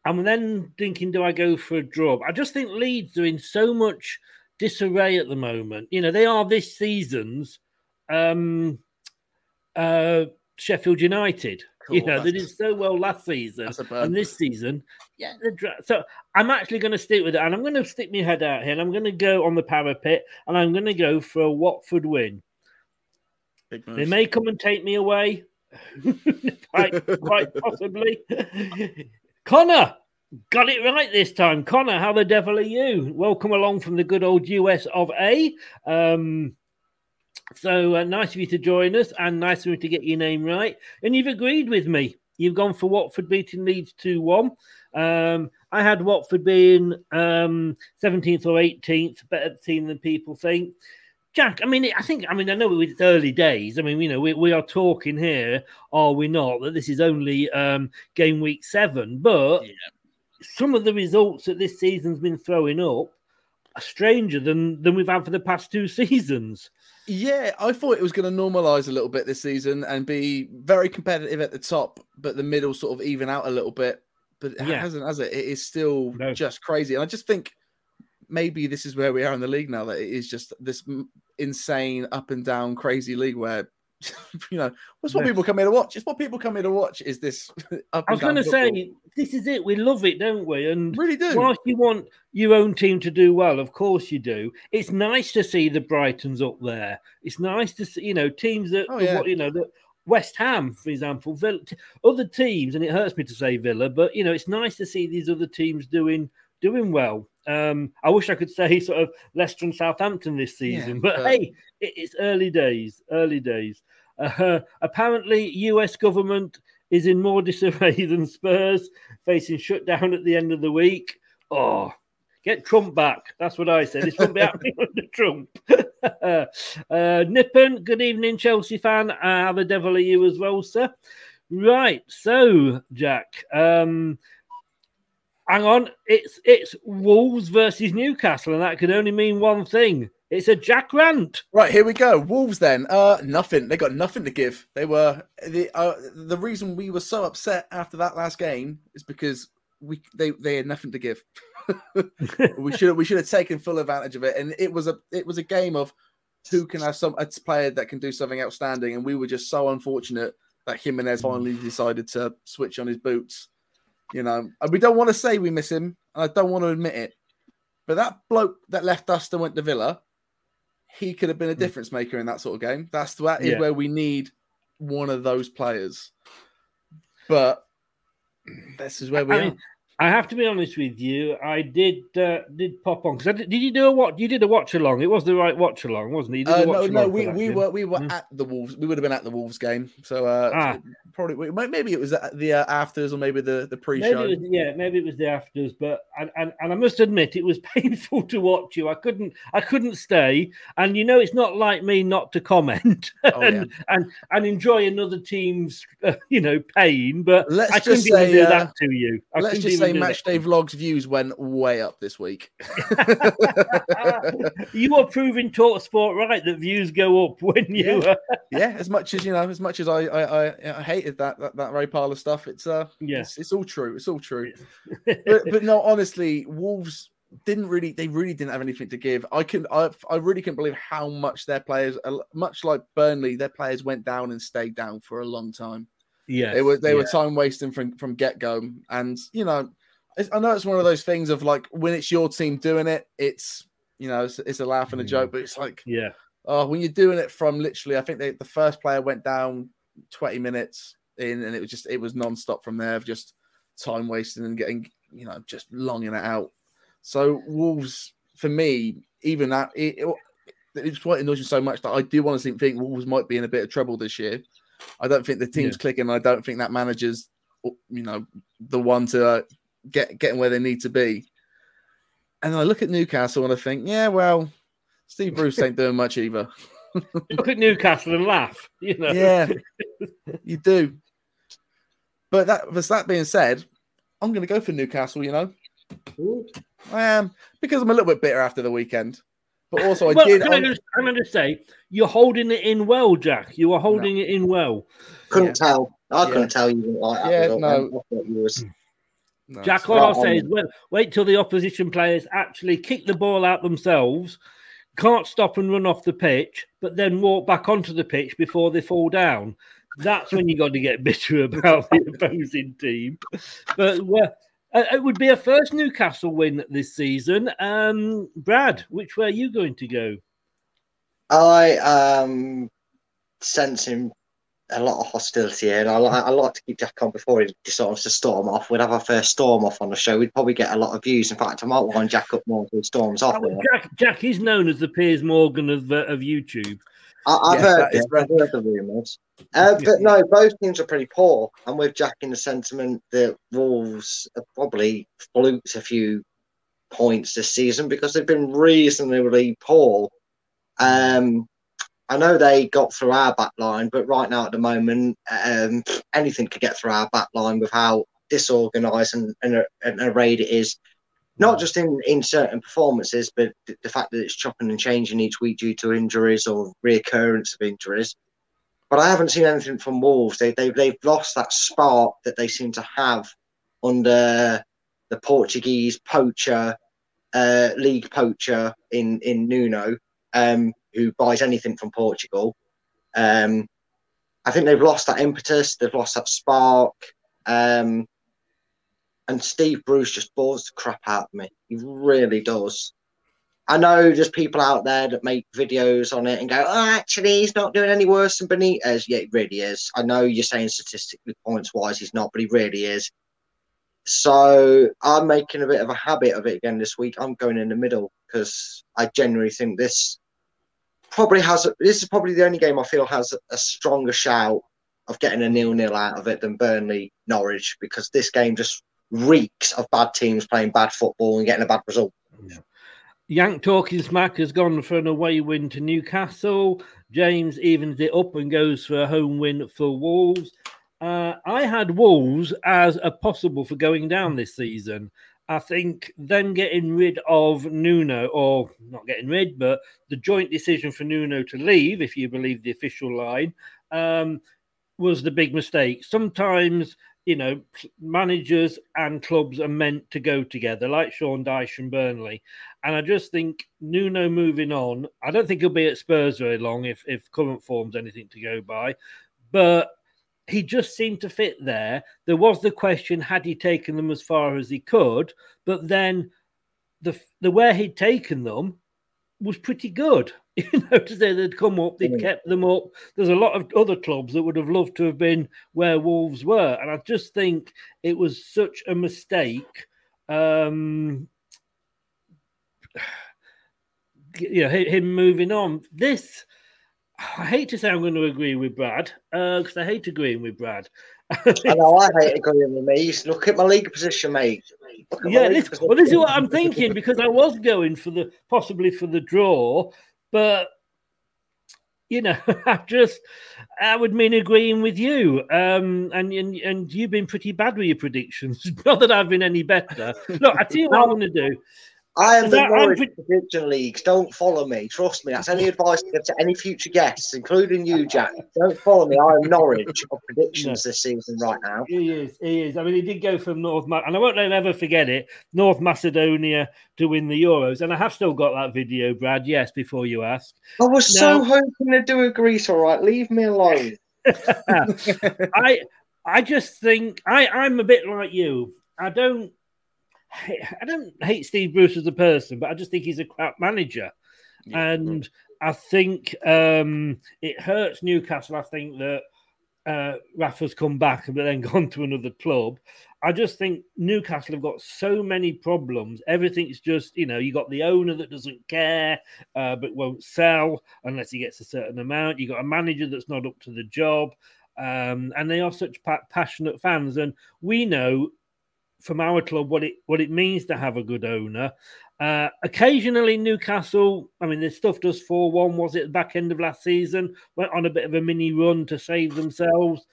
I'm then thinking, do I go for a draw? I just think Leeds are in so much disarray at the moment. You know, they are this season's um, uh, Sheffield United. Cool, you know, they did so well last season, That's a burn. and this season, yeah. The dra- so I'm actually going to stick with it, and I'm going to stick my head out here, and I'm going to go on the parapet, and I'm going to go for a Watford win. They may come and take me away, quite, quite possibly. Connor, got it right this time. Connor, how the devil are you? Welcome along from the good old US of A. Um, so uh, nice of you to join us, and nice of you to get your name right. And you've agreed with me. You've gone for Watford beating Leeds 2 1. Um, I had Watford being um, 17th or 18th, better team than people think. Jack, I mean, I think, I mean, I know it's early days. I mean, you know, we, we are talking here, are we not, that this is only um, game week seven, but some of the results that this season's been throwing up are stranger than, than we've had for the past two seasons. Yeah, I thought it was going to normalize a little bit this season and be very competitive at the top, but the middle sort of even out a little bit. But it Yeah. hasn't, has it? It is still No. just crazy. And I just think maybe this is where we are in the league now. That it is just this insane up and down crazy league where you know what's what Yeah. people come here to watch. It's what people come here to watch. Is this? Up I was going to say, this is it. We love it, don't we? And really do. whilst you want your own team to do well, of course you do. It's nice to see the Brightons up there. It's nice to see, you know, teams that, Oh, yeah. you know, that West Ham, for example, Villa, other teams, and it hurts me to say Villa, but you know, it's nice to see these other teams doing doing well. Um, I wish I could say sort of Leicester and Southampton this season, Yeah, but, but- hey, it, it's early days. Early days. Uh, apparently, U.S. government is in more disarray than Spurs, facing shutdown at the end of the week. Oh, get Trump back. That's what I said. This won't be happening under Trump. uh, Nippon, good evening, Chelsea fan. Uh, how the devil are you as well, sir? Right. So, Jack, um, hang on. It's it's Wolves versus Newcastle, and that could only mean one thing. It's a Jack rant. Right, here we go. Wolves then. Uh nothing. They got nothing to give. They were the uh, the reason we were so upset after that last game is because we they they had nothing to give. we should we should have taken full advantage of it and it was a it was a game of who can have some a player that can do something outstanding and we were just so unfortunate that Jimenez finally decided to switch on his boots. You know, and we don't want to say we miss him and I don't want to admit it. But that bloke that left us and went to Villa, he could have been a hmm. difference maker in that sort of game. That's that is Yeah. where we need one of those players. But this is where we I are. mean, I have to be honest with you. I did uh, did pop on because did, did you do a what? You did a watch along. It was the right watch along, wasn't it? Uh, no, no, we, we were we were Mm. at the Wolves. We would have been at the Wolves game. So uh, Ah. probably maybe it was the uh, afters or maybe the the pre-show. yeah, maybe it was the afters, but and, and, and I must admit it was painful to watch you. I couldn't I couldn't stay, and you know it's not like me not to comment Oh, and, and and enjoy another team's uh, you know pain, but Let's I couldn't just say, do uh, that to you. I Let's just say Match. Day Vlogs views went way up this week. you are proving Talk Sport right that views go up when you. Yeah. Uh, yeah, as much as you know, as much as I I, I, I hated that, that that Ray Parlour stuff, it's uh, Yeah. it's, it's all true. It's all true. but but no, honestly, Wolves didn't really they really didn't have anything to give. I can I I really can't believe how much their players, much like Burnley, their players went down and stayed down for a long time. Yeah, They were they were time wasting from from get go, and you know, it's, I know it's one of those things of like when it's your team doing it, it's you know it's, it's a laugh and a joke, but it's like yeah. oh when you're doing it from literally, I think they, the first player went down 20 minutes in, and it was just it was non-stop from there of just time wasting and getting you know just longing it out. So Wolves for me, even that it, it, it's quite annoying so much that I do want to think Wolves might be in a bit of trouble this year. I don't think the team's Yeah. clicking. I don't think that manager's, you know, the one to uh, get getting where they need to be. And I look at Newcastle and I think, yeah, well, Steve Bruce ain't doing much either. look at Newcastle and laugh. You know, Yeah, you do. But that, with that being said, I'm going to go for Newcastle. You know, I am because I'm a little bit bitter after the weekend. But also, I well, did. can I on- just, I'm going to say you're holding it in well, Jack. You are holding it in well. Couldn't tell. I Yeah. couldn't tell you didn't like that. Yeah, result, no. man. I thought you was No, Jack, it's all. I'll say is wait, wait till the opposition players actually kick the ball out themselves, can't stop and run off the pitch, but then walk back onto the pitch before they fall down. That's when you got to get bitter about the opposing team. But uh, it would be a first Newcastle win this season. Um, Brad, which way are you going to go? I um sensing a lot of hostility here, and I, I like to keep Jack on before he decides to storm off. We'd have our first storm off on the show. We'd probably get a lot of views. In fact, I might wind Jack up more until he storms off. Jack, Jack is known as the Piers Morgan of, uh, of YouTube. I, I've Yeah, heard that is it. I've heard the rumours. Uh, but no, both teams are pretty poor. I'm with Jack in the sentiment that Wolves have probably fluked a few points this season because they've been reasonably poor. Um, I know they got through our back line, but right now at the moment, um, anything could get through our back line with how disorganised and, and, and arrayed it is. Not just in, in certain performances, but th- the fact that it's chopping and changing each week due to injuries or reoccurrence of injuries. But I haven't seen anything from Wolves. They, they, they've lost that spark that they seem to have under the Portuguese poacher, uh, league poacher in, in Nuno, um, who buys anything from Portugal. Um, I think they've lost that impetus, they've lost that spark. Um, and Steve Bruce just bores the crap out of me. He really does. I know there's people out there that make videos on it and go, oh, actually, he's not doing any worse than Benitez. Yeah, he really is. I know you're saying statistically, points wise, he's not, but he really is. So I'm making a bit of a habit of it again this week. I'm going in the middle because I genuinely think this probably has, this is probably the only game I feel has a stronger shout of getting a nil nil out of it than Burnley Norwich because this game just reeks of bad teams playing bad football and getting a bad result. Yank Talking Smack has gone for an away win to Newcastle. James evens it up and goes for a home win for Wolves. Uh, I had Wolves as a possible for going down this season. I think them getting rid of Nuno, or not getting rid, but the joint decision for Nuno to leave, if you believe the official line, um, was the big mistake. Sometimes, you know, managers and clubs are meant to go together, like Sean Dyche and Burnley. And I just think Nuno moving on, I don't think he'll be at Spurs very long if, if current form's anything to go by. But he just seemed to fit there. There was the question had he taken them as far as he could, but then the the where he'd taken them was pretty good. You know, to say they'd come up, they'd kept them up. There's a lot of other clubs that would have loved to have been where Wolves were, and I just think it was such a mistake. Um, you know, him moving on. This, I hate to say I'm going to agree with Brad because I hate agreeing with Brad. I know I hate agreeing with me. Look at my league position, mate. Look at my yeah, this, well, this is what I'm thinking because I was going for the possibly for the draw, but you know, I just I would mean agreeing with you. Um, and and and you've been pretty bad with your predictions. Not that I've been any better. Look, I tell you what I'm going to do. I am the Norwich pre- prediction leagues. Don't follow me. Trust me. That's any advice to give to any future guests, including you, Jack. Don't follow me. I am Norwich of predictions this season right now. He is. He is. I mean, he did go from North, and I won't ever forget it. North Macedonia to win the Euros, and I have still got that video, Brad. Yes, before you ask. I was so hoping to do a Greece. All right, leave me alone. I I just think I I'm a bit like you. I don't I don't hate Steve Bruce as a person, but I just think he's a crap manager. and I think um, it hurts Newcastle. I think that uh, Rafa's come back but then gone to another club. I just think Newcastle have got so many problems. Everything's just, you know, you got the owner that doesn't care uh, but won't sell unless he gets a certain amount. You got a manager that's not up to the job. Um, and they are such pa- passionate fans. And we know from our club what it what it means to have a good owner. Uh, occasionally, Newcastle, I mean, this stuff does 4 1, was it the back end of last season? Went on a bit of a mini run to save themselves.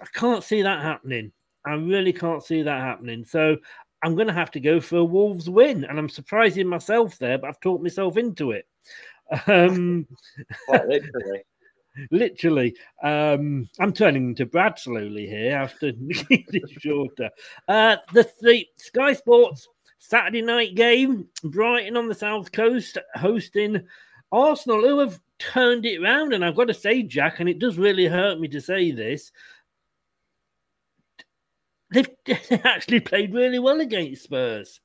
I can't see that happening. I really can't see that happening. So I'm going to have to go for a Wolves win. And I'm surprising myself there, but I've talked myself into it. Um, Quite literally. Literally. Um, I'm turning to Brad slowly here after this shorter. Uh, the, the Sky Sports Saturday night game, Brighton on the south coast hosting Arsenal, who have turned it around. And I've got to say, Jack, and it does really hurt me to say this, they've actually played really well against Spurs.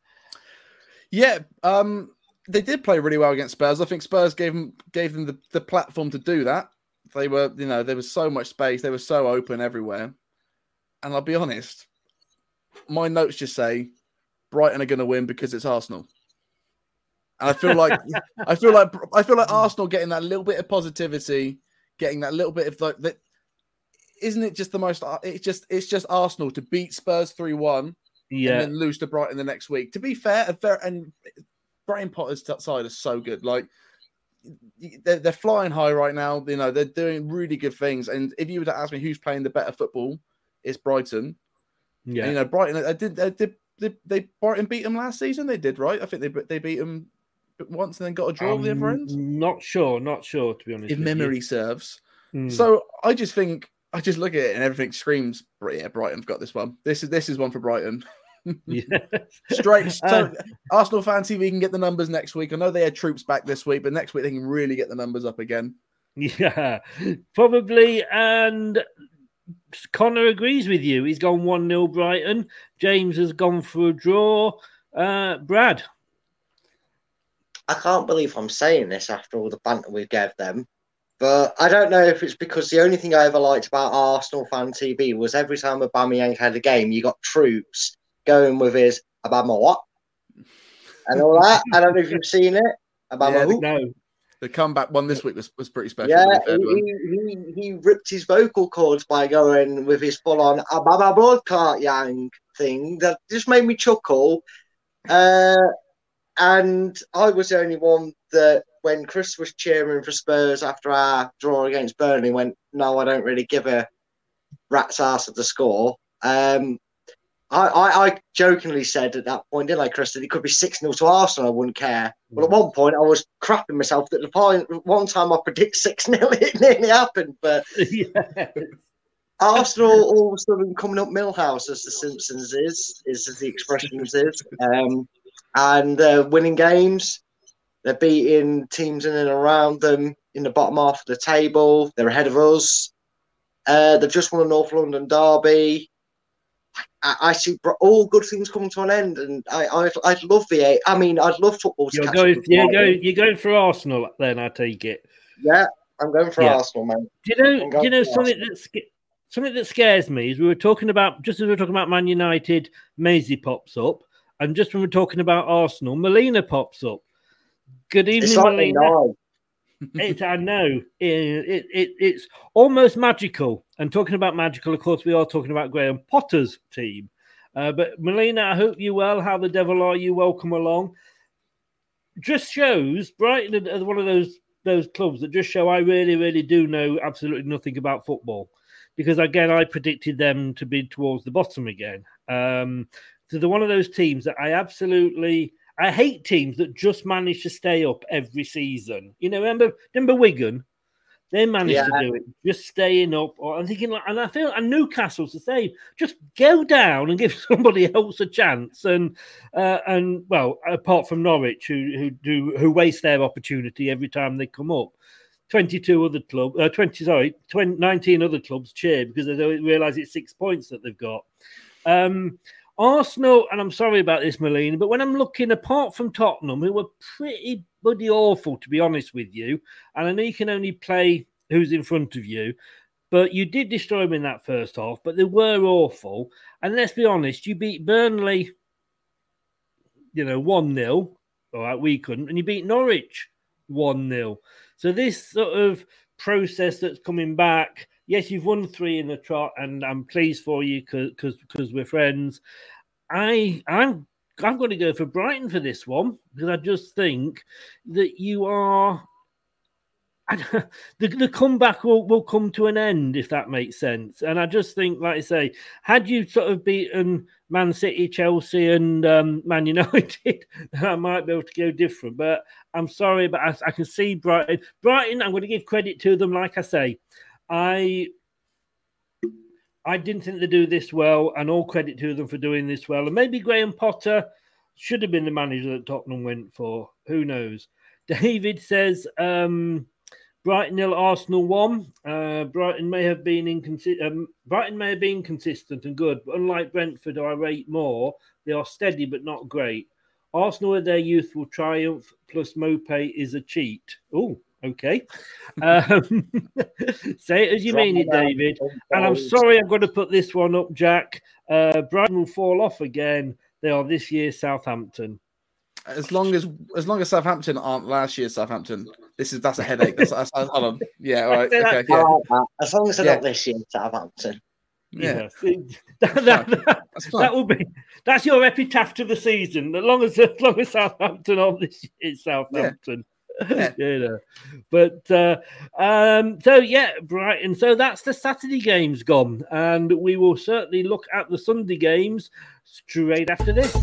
Yeah, um, they did play really well against Spurs. I think Spurs gave them gave them the, the platform to do that. They were, you know, there was so much space. They were so open everywhere. And I'll be honest, my notes just say Brighton are going to win because it's Arsenal. And I feel like I feel like I feel like Arsenal getting that little bit of positivity, getting that little bit of like that. Isn't it just the most? It's just it's just Arsenal to beat Spurs three one, Yeah. and then lose to Brighton the next week. To be fair, and Brian Potter's side is so good. Like they're, they're flying high right now. You know they're doing really good things. And if you were to ask me who's playing the better football, it's Brighton. Yeah. And, you know Brighton. I did. I did. They, they Brighton beat them last season. They did right. I think they they beat them once and then got a draw with the other end. Not sure, not sure to be honest. If with you. memory serves. Hmm. So I just think I just look at it and everything screams. Yeah, Brighton've got this one. This is this is one for Brighton. yeah. Straight. So Uh, Arsenal fan TV can get the numbers next week. I know they had troops back this week, but next week they can really get the numbers up again. Yeah, probably. And Connor agrees with you. He's gone 1 0 Brighton. James has gone for a draw. Uh, Brad. I can't believe I'm saying this after all the banter we gave them. But I don't know if it's because the only thing I ever liked about Arsenal fan TV was every time Aubameyang had a game, you got troops going with his Abama what and all that. I don't know if you've seen it. Abama Yeah, who? No. The comeback one this week was, was pretty special. Yeah, to be fair to him. he, he, he ripped his vocal cords by going with his full on Ababa broadcast yang thing that just made me chuckle. Uh, and I was the only one that, when Chris was cheering for Spurs after our draw against Burnley, went, No, I don't really give a rat's ass of the score. Um, I, I, I jokingly said at that point, didn't I, Chris, that it could be 6 0 to Arsenal. I wouldn't care. Well, at one point, I was crapping myself that the point, one time I predict 6 0, it nearly happened. But yeah. Arsenal all of a sudden coming up Milhouse, as the Simpsons is, is as the expressions is, um, and uh, winning games. They're beating teams in and around them in the bottom half of the table. They're ahead of us. Uh, they've just won a North London derby. I, I see all good things coming to an end, and I, I I'd love the. I mean, I'd love football to You're going, you're, going, you're going for Arsenal then, I take it. Yeah, I'm going for Yeah. Arsenal, man. Do you know? Do you know something that sca- something that scares me is we were talking about just as we were talking about Man United, Maisie pops up, and just when we're talking about Arsenal, Melina pops up. Good evening, It's nine. It's, I know it, it, it, it's almost magical. And talking about magical, of course, we are talking about Graham Potter's team. Uh, but Melina, I hope you well. How the devil are you? Welcome along. Just shows Brighton are one of those those clubs that just show I really, really do know absolutely nothing about football. Because again, I predicted them to be towards the bottom again. Um, so they're one of those teams that I absolutely I hate teams that just manage to stay up every season. You know, remember remember Wigan? They managed Yeah. to do it, just staying up. Or I'm thinking, like, and I feel, and Newcastle's the same. Just go down and give somebody else a chance. And uh, and well, apart from Norwich, who who do who waste their opportunity every time they come up. 22 other clubs, uh, 20, sorry, 20, 19 other clubs cheer because they don't realize it's six points that they've got. Um, Arsenal, and I'm sorry about this, Melina, but when I'm looking apart from Tottenham, who were pretty bloody awful, to be honest with you, and I know you can only play who's in front of you, but you did destroy them in that first half, but they were awful. And let's be honest, you beat Burnley, you know, 1 0. All right, we couldn't. And you beat Norwich 1 0. So this sort of process that's coming back, yes, you've won three in the trot, and I'm pleased for you because because we're friends. I I'm I'm going to go for Brighton for this one because I just think that you are. the, the comeback will, will come to an end if that makes sense. And I just think, like I say, had you sort of beaten Man City, Chelsea, and um, Man United, I might be able to go different. But I'm sorry, but I, I can see Brighton. Brighton, I'm going to give credit to them. Like I say, I I didn't think they'd do this well, and all credit to them for doing this well. And maybe Graham Potter should have been the manager that Tottenham went for. Who knows? David says um, Brighton nil, Arsenal one. Uh, Brighton may have been inconsistent. Um, Brighton may have been consistent and good, but unlike Brentford, I rate more. They are steady but not great. Arsenal with their youthful triumph plus Maupay is a cheat. Oh, Okay. Um, say it as you mean it, David. And I'm sorry I'm going to put this one up, Jack. Uh, Brighton will fall off again. They are this year Southampton. As long as as long as Southampton aren't last year Southampton, this is that's a headache. That's, that's, that's hold on. Yeah, all right. Okay, yeah. As long as they're Yeah. not this year Southampton. Yeah. Yes. that, that, that, that will be that's your epitaph to the season. As long as as long as Southampton on this year, it's Southampton. Yeah. you know. But uh, um, so yeah, Brighton. So that's the Saturday games gone, and we will certainly look at the Sunday games straight after this.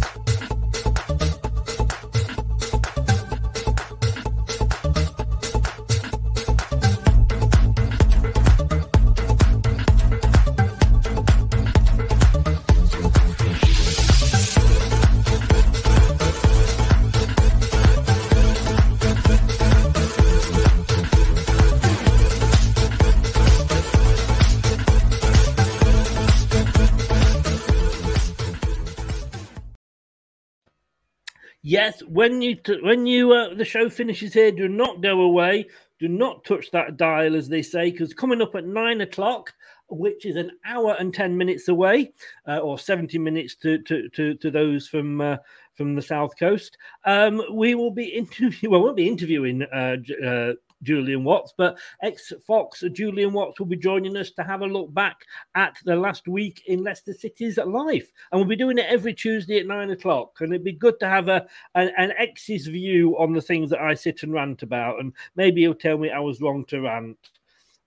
Yes, when you t- when you uh, the show finishes here, do not go away. Do not touch that dial, as they say, because coming up at nine o'clock, which is an hour and ten minutes away, uh, or seventy minutes to to to, to those from uh, from the south coast, um, we will be interviewing. Well, we won't be interviewing uh, uh, Julian Watts, but ex Fox Julian Watts will be joining us to have a look back at the last week in Leicester City's life. And we'll be doing it every Tuesday at nine o'clock. And it'd be good to have a an, an ex's view on the things that I sit and rant about. And maybe he'll tell me I was wrong to rant.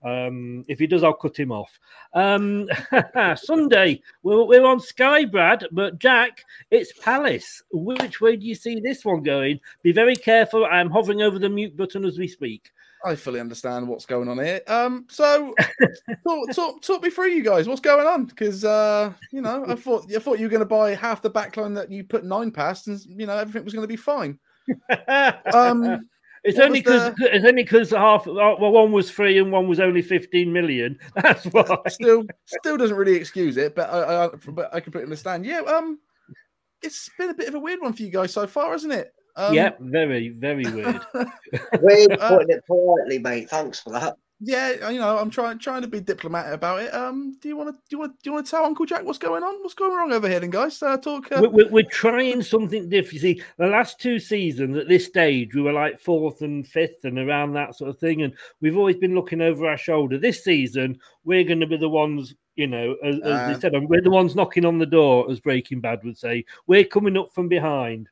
Um, if he does, I'll cut him off. Um, Sunday, we're, we're on Sky, Brad, but Jack, it's Palace. Which way do you see this one going? Be very careful. I'm hovering over the mute button as we speak. I fully understand what's going on here. Um, so talk, talk, talk me through you guys. What's going on? Because uh, you know, I thought I thought you were going to buy half the backline that you put nine past, and you know everything was going to be fine. Um, It's only because it's only because half well one was free and one was only fifteen million. That's why. still still doesn't really excuse it, but I, I but I completely understand. Yeah, um, it's been a bit of a weird one for you guys so far, hasn't it? Um, yep, very very weird. We're Uh, putting it politely, mate. Thanks for that. Yeah, you know, I'm trying trying to be diplomatic about it. Um, do you want to do you want do you want to tell Uncle Jack what's going on? What's going wrong over here, then, guys? Uh, talk. Uh, we're, we're, we're trying something different. You see, the last two seasons at this stage, we were like fourth and fifth and around that sort of thing. And we've always been looking over our shoulder. This season, we're going to be the ones, you know, as, as Uh, they said, we're the ones knocking on the door, as Breaking Bad would say. We're coming up from behind,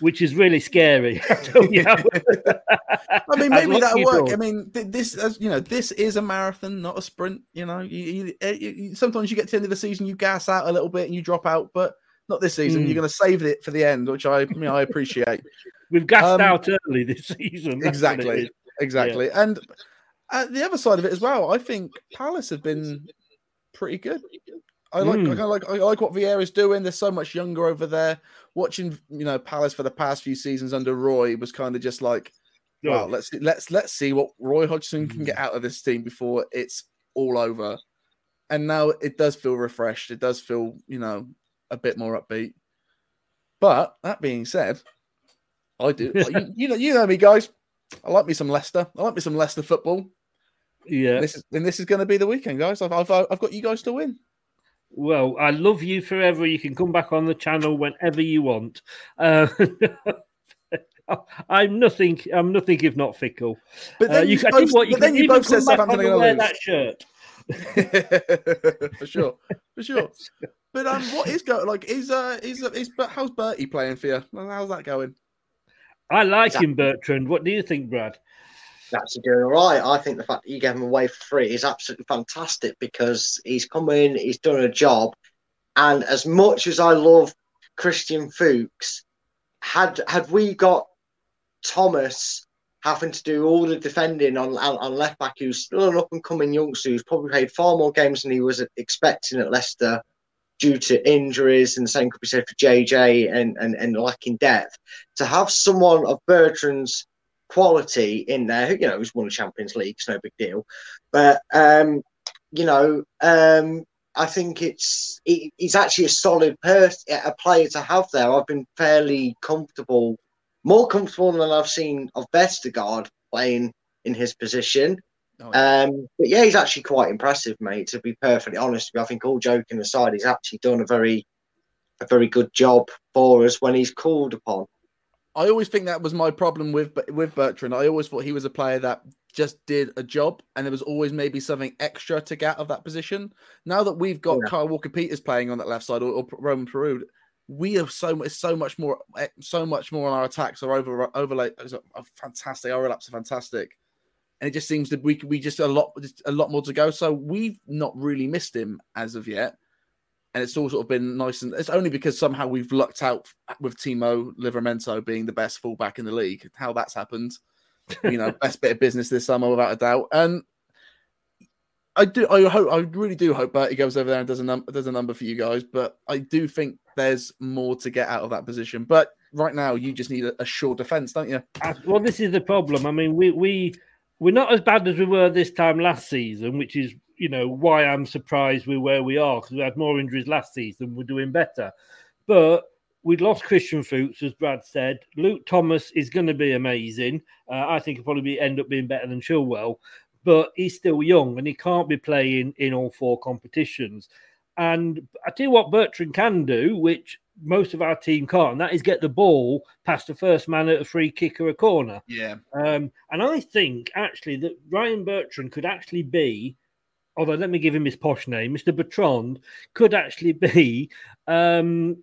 which is really scary. I tell you. I mean, maybe that'll work. thought. I mean, this, you know, this is a marathon, not a sprint. You know, you, you, eh, you, you- sometimes you get to the end of the season, you gas out a little bit and you drop out, but not this season. Mm. You're going to save it for the end, which I, mean, I appreciate. We've gassed Um, out early this season. That's what it exactly, exactly. And uh, the other side of it as well, I think Palace have been pretty good. I like, Mm. I like, I like what Vieira's doing. They're so much younger over there. Watching, you know, Palace for the past few seasons under Roy was kind of just like, wow, Oh. let's let's let's see what Roy Hodgson can Mm. get out of this team before it's all over. And now it does feel refreshed. It does feel, you know, a bit more upbeat. But that being said, I do, you, you know, you know me, guys. I like me some Leicester. I like me some Leicester football. Yeah. This is and this is going to be the weekend, guys. I've, I've I've got you guys to win. Well, I love you forever. You can come back on the channel whenever you want. Uh, I'm nothing. I'm nothing if not fickle. But then Uh, you, think both, what you but then you both said come back Southampton on are and going wear to that shirt. for sure, for sure. But um, what is going like? Is uh, is uh, is but how's Bertie playing for you? How's that going? I like him, Bertrand. What do you think, Brad? Actually doing all right. I think the fact that you gave him away for free is absolutely fantastic because he's come in, he's done a job, and as much as I love Christian Fuchs, had had we got Thomas having to do all the defending on on, on left back, who's still an up and coming youngster who's probably played far more games than he was expecting at Leicester due to injuries, and the same could be said for JJ and, and, and lacking depth. To have someone of Bertrand's quality in there, you know, who's won the Champions League, it's no big deal. But um, you know, um, I think it's he, he's actually a solid person, a player to have there. I've been fairly comfortable, more comfortable than I've seen of Vestergaard playing in his position. Oh, yeah. Um, but yeah, he's actually quite impressive, mate. To be perfectly honest with you, I think all joking aside, he's actually done a very, a very good job for us when he's called upon. I always think that was my problem with with Bertrand. I always thought he was a player that just did a job, and there was always maybe something extra to get out of that position. Now that we've got Yeah. Kyle Walker Peters playing on that left side, or, or Romain Perraud, we have so much, so much more, eh, so much more on our attacks. Our over overlay is a, a fantastic. Our relaps are fantastic, and it just seems that we we just a lot, just a lot more to go. So we've not really missed him as of yet and it's all sort of been nice and it's only because somehow we've lucked out with Tino Livramento being the best fullback in the league. How that's happened, you know, best bit of business this summer without a doubt. And I do, I hope, I really do hope Bertie goes over there and does a number, does a number for you guys. But I do think there's more to get out of that position. But right now, you just need a, a sure defense, don't you? Well, this is the problem. I mean, we we we're not as bad as we were this time last season, which is you know why I'm surprised we're where we are because we had more injuries last season. We're doing better, but we'd lost Christian Fuchs, as Brad said. Luke Thomas is going to be amazing. Uh, I think he'll probably be, end up being better than Chilwell, but he's still young and he can't be playing in all four competitions. And I tell you what, Bertrand can do, which most of our team can't, and that is get the ball past the first man at a free kick or a corner. Yeah. Um, and I think actually that Ryan Bertrand could actually be, although let me give him his posh name, Mr. Bertrand could actually be um,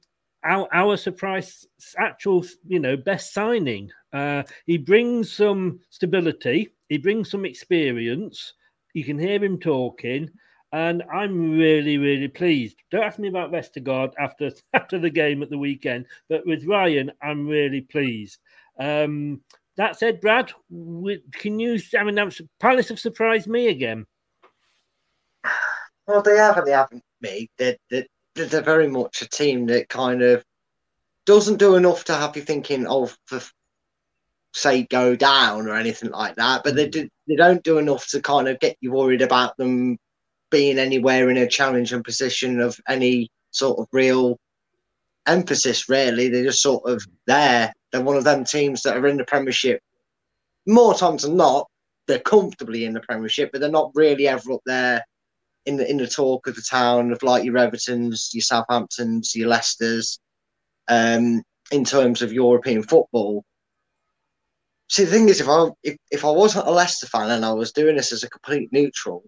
our, our surprise actual, you know, best signing. Uh, he brings some stability, he brings some experience. You can hear him talking. And I'm really, really pleased. Don't ask me about Vestergaard after after the game at the weekend, but with Ryan, I'm really pleased. Um, that said, Brad, can you? I mean, Palace have surprised me again. Well, they haven't. They haven't me. They're, they're, they're very much a team that kind of doesn't do enough to have you thinking, oh, for say go down or anything like that. But they mm. do, they don't do enough to kind of get you worried about them being anywhere in a challenging position of any sort of real emphasis. Really, they're just sort of there. They're one of them teams that are in the Premiership more times than not. They're comfortably in the Premiership, but they're not really ever up there in the in the talk of the town of like your Everton's, your Southamptons, your Leicesters, um, in terms of European football. See, the thing is, if I if, if I wasn't a Leicester fan and I was doing this as a complete neutral,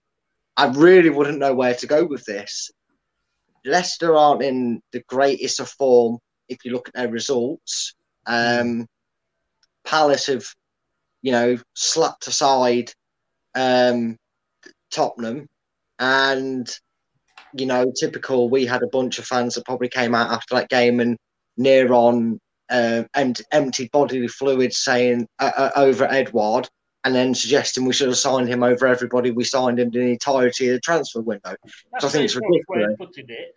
I really wouldn't know where to go with this. Leicester aren't in the greatest of form if you look at their results. Um, Palace have, you know, slapped aside um, Tottenham, and you know, typical. We had a bunch of fans that probably came out after that game and near on uh, empty, empty bodily fluids saying uh, uh, over Édouard, and then suggesting we should have signed him over everybody we signed him in the entirety of the transfer window. So I think it's a very posh way ridiculous. it.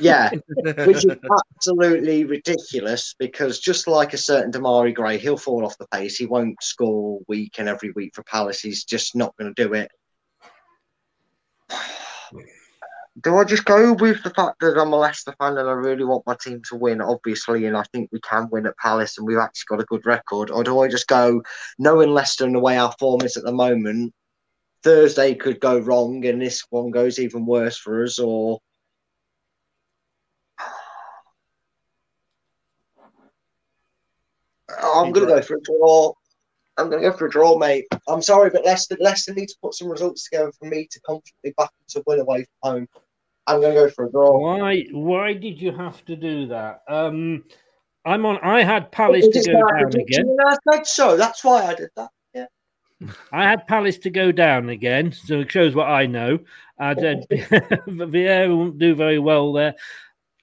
Yeah, which is absolutely ridiculous because just like a certain Demarai Gray, he'll fall off the pace. He won't score week and every week for Palace. He's just not going to do it. Do I just go with the fact that I'm a Leicester fan and I really want my team to win, obviously, and I think we can win at Palace and we've actually got a good record? Or do I just go, knowing Leicester and the way our form is at the moment, Thursday could go wrong and this one goes even worse for us? Or I'm going to go for a draw. I'm going to go for a draw, mate. I'm sorry, but Leicester, Leicester need to put some results together for me to comfortably back to win away from home. I'm going to go for a draw. Why? Why did you have to do that? Um, I'm on. I had Palace to go down again. I said so. That's why I did that. Yeah. I had Palace to go down again, so it shows what I know. I said Vieira won't do very well there.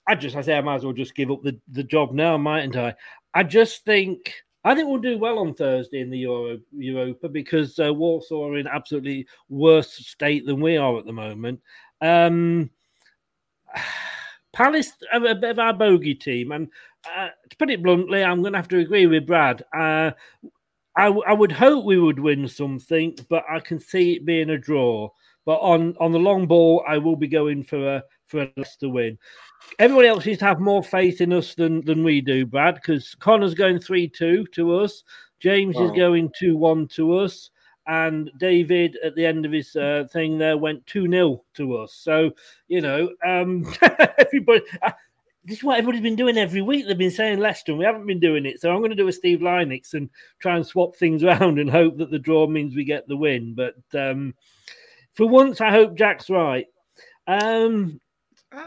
I just, I say, I might as well just give up the, the job now, mightn't I? I just think, I think we'll do well on Thursday in the Euro Europa because uh, Warsaw are in absolutely worse state than we are at the moment. Um, Palace are a bit of our bogey team, and uh, to put it bluntly, I'm going to have to agree with Brad. Uh, I, w- I would hope we would win something, but I can see it being a draw. But on, on the long ball, I will be going for a for a Leicester win. Everybody else seems to have more faith in us than than we do, Brad. Because Connor's going three two to us, James is going two one to us, and David at the end of his uh, thing there went two 0 to us. So you know, um, everybody. Uh, this is what everybody's been doing every week. They've been saying Leicester, and we haven't been doing it. So I'm going to do a Steve Linux and try and swap things around and hope that the draw means we get the win. But um, for once, I hope Jack's right. Um,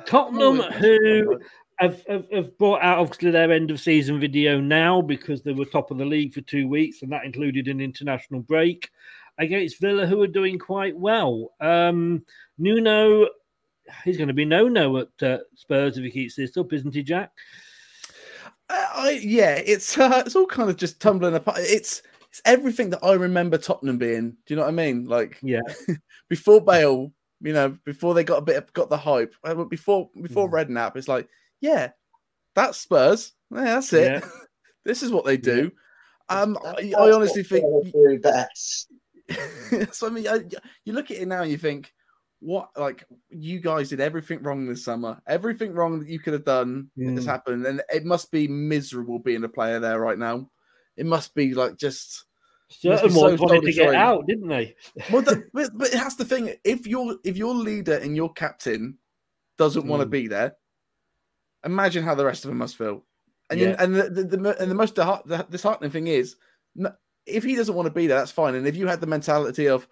Tottenham, who have, have, have brought out obviously their end of season video now because they were top of the league for two weeks, and that included an international break against Villa, who are doing quite well. Um, Nuno, he's going to be no no at uh, Spurs if he keeps this up, isn't he, Jack? Uh, I yeah, it's uh, it's all kind of just tumbling apart. It's it's everything that I remember Tottenham being. Do you know what I mean? Like Yeah. before Bale, you know, before they got a bit of, got the hype, uh, before before Mm. Redknapp, it's like yeah, that's Spurs. Yeah, that's it. Yeah. this is what they do. Um, I, I honestly think Spurs do best. so I mean, I, you look at it now and you think, what? Like you guys did everything wrong this summer. Everything wrong that you could have done has Mm. happened, and it must be miserable being a player there right now. It must be like just. must be Certain so ones wanted to get soul-destroying. out, didn't they? Well, the, but, but that's the thing. If your if your leader and your captain doesn't want to Mm. be there, imagine how the rest of them must feel. And you, Yeah. and the, the, the and the most the disheartening thing is, if he doesn't want to be there, that's fine. And if you had the mentality of,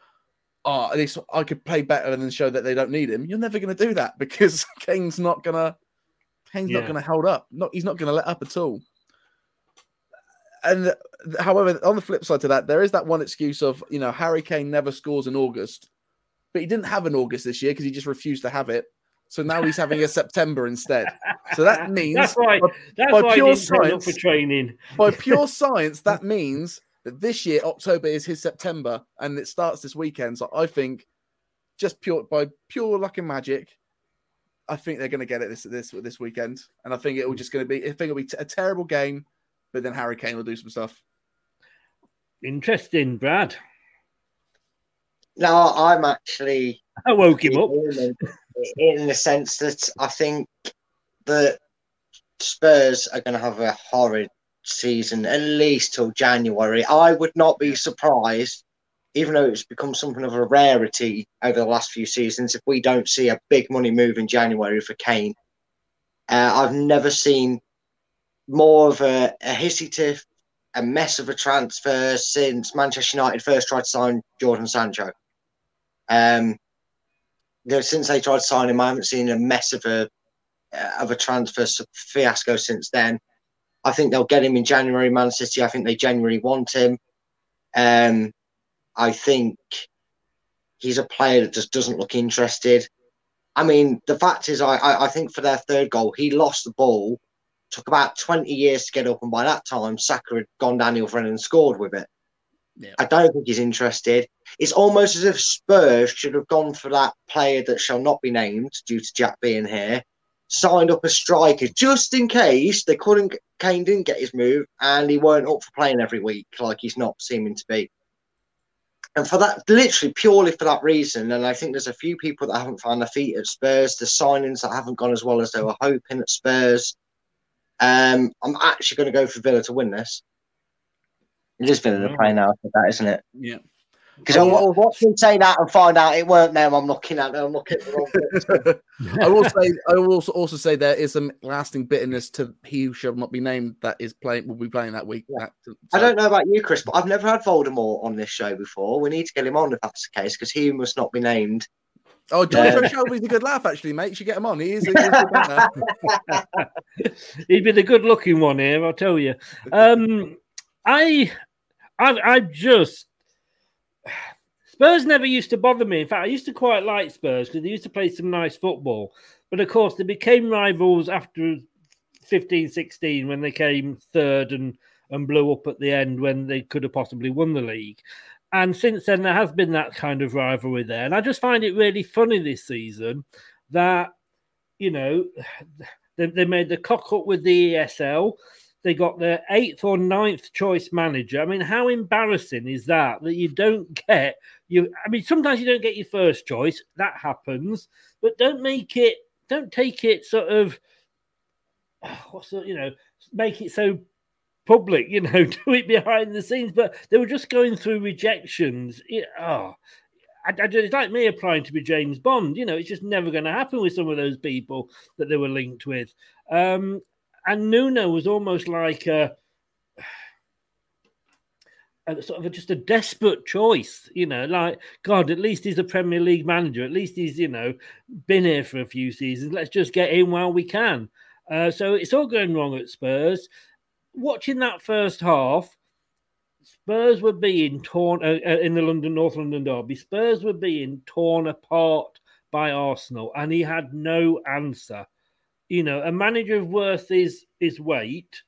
oh, at least I could play better and then show that they don't need him, you're never going to do that because Kane's not gonna Kane's not going to hold up. Not he's not going to let up at all. And however, on the flip side to that, there is that one excuse of you know Harry Kane never scores in August, but he didn't have an August this year because he just refused to have it. So now he's having a September instead. So that means that's why. by- That's by why pure he didn't turn up for science- training. by pure science, that means that this year October is his September, and it starts this weekend. So I think, just pure by pure luck and magic, I think they're going to get it this this this weekend, and I think it will just going to be. I think it'll be t- a terrible game, but then Harry Kane will do some stuff. Interesting, Brad. No, I'm actually I woke him up. In the sense that I think that Spurs are going to have a horrid season at least till January. I would not be surprised, even though it's become something of a rarity over the last few seasons, if we don't see a big money move in January for Kane. Uh, I've never seen more of a, a hissy tiff, a mess of a transfer since Manchester United first tried to sign Jadon Sancho. Um, you know, since they tried to sign him, I haven't seen a mess of a of a transfer fiasco since then. I think they'll get him in January, Man City. I think they genuinely want him. Um, I think he's a player that just doesn't look interested. I mean, the fact is, I, I, I think for their third goal, he lost the ball, took about 20 years to get up, and by that time, Saka had gone down the other end and scored with it. Yeah. I don't think he's interested. It's almost as if Spurs should have gone for that player that shall not be named due to Jack being here, signed up a striker just in case they couldn't. Kane didn't get his move, and he weren't up for playing every week like he's not seeming to be. And for that, literally purely for that reason, and I think there's a few people that haven't found their feet at Spurs, the signings that haven't gone as well as they were hoping at Spurs. Um, I'm actually going to go for Villa to win this. It is Villa to play now, for that, isn't it? Yeah. Because I will watch them say that and find out it weren't them. I'm looking at them. I'm looking at the wrong bits. I will say, I will also, also say there is some lasting bitterness to he who shall not be named that is playing will be playing that week. That, I don't know about you, Chris, but I've never had Voldemort on this show before. We need to get him on if that's the case, because he must not be named. Oh, George Um, Shelby's a good laugh, actually, mate. You should get him on. He is a good banter. He'd be the good-looking one here, I'll tell you. Um, I, I, I just Spurs never used to bother me. In fact, I used to quite like Spurs because they used to play some nice football. But of course, they became rivals after 15 16 when they came third and, and blew up at the end when they could have possibly won the league. And since then, there has been that kind of rivalry there. And I just find it really funny this season that, you know, they, they made the cock up with the ESL. They got their eighth or ninth choice manager. I mean, how embarrassing is that? That you don't get you. I mean, sometimes you don't get your first choice. That happens, but don't make it. Don't take it sort of. What's the you know? Make it so public. You know, do it behind the scenes. But they were just going through rejections. It, oh, I, I, it's like me applying to be James Bond. You know, it's just never going to happen with some of those people that they were linked with. Um, and Nuno was almost like a, a sort of a, just a desperate choice, you know. Like God, at least he's a Premier League manager. At least he's you know been here for a few seasons. Let's just get in while we can. Uh, so it's all going wrong at Spurs. Watching that first half, Spurs were being torn uh, uh, in the London North London derby. Spurs were being torn apart by Arsenal, and he had no answer you know, a manager of worth is is weight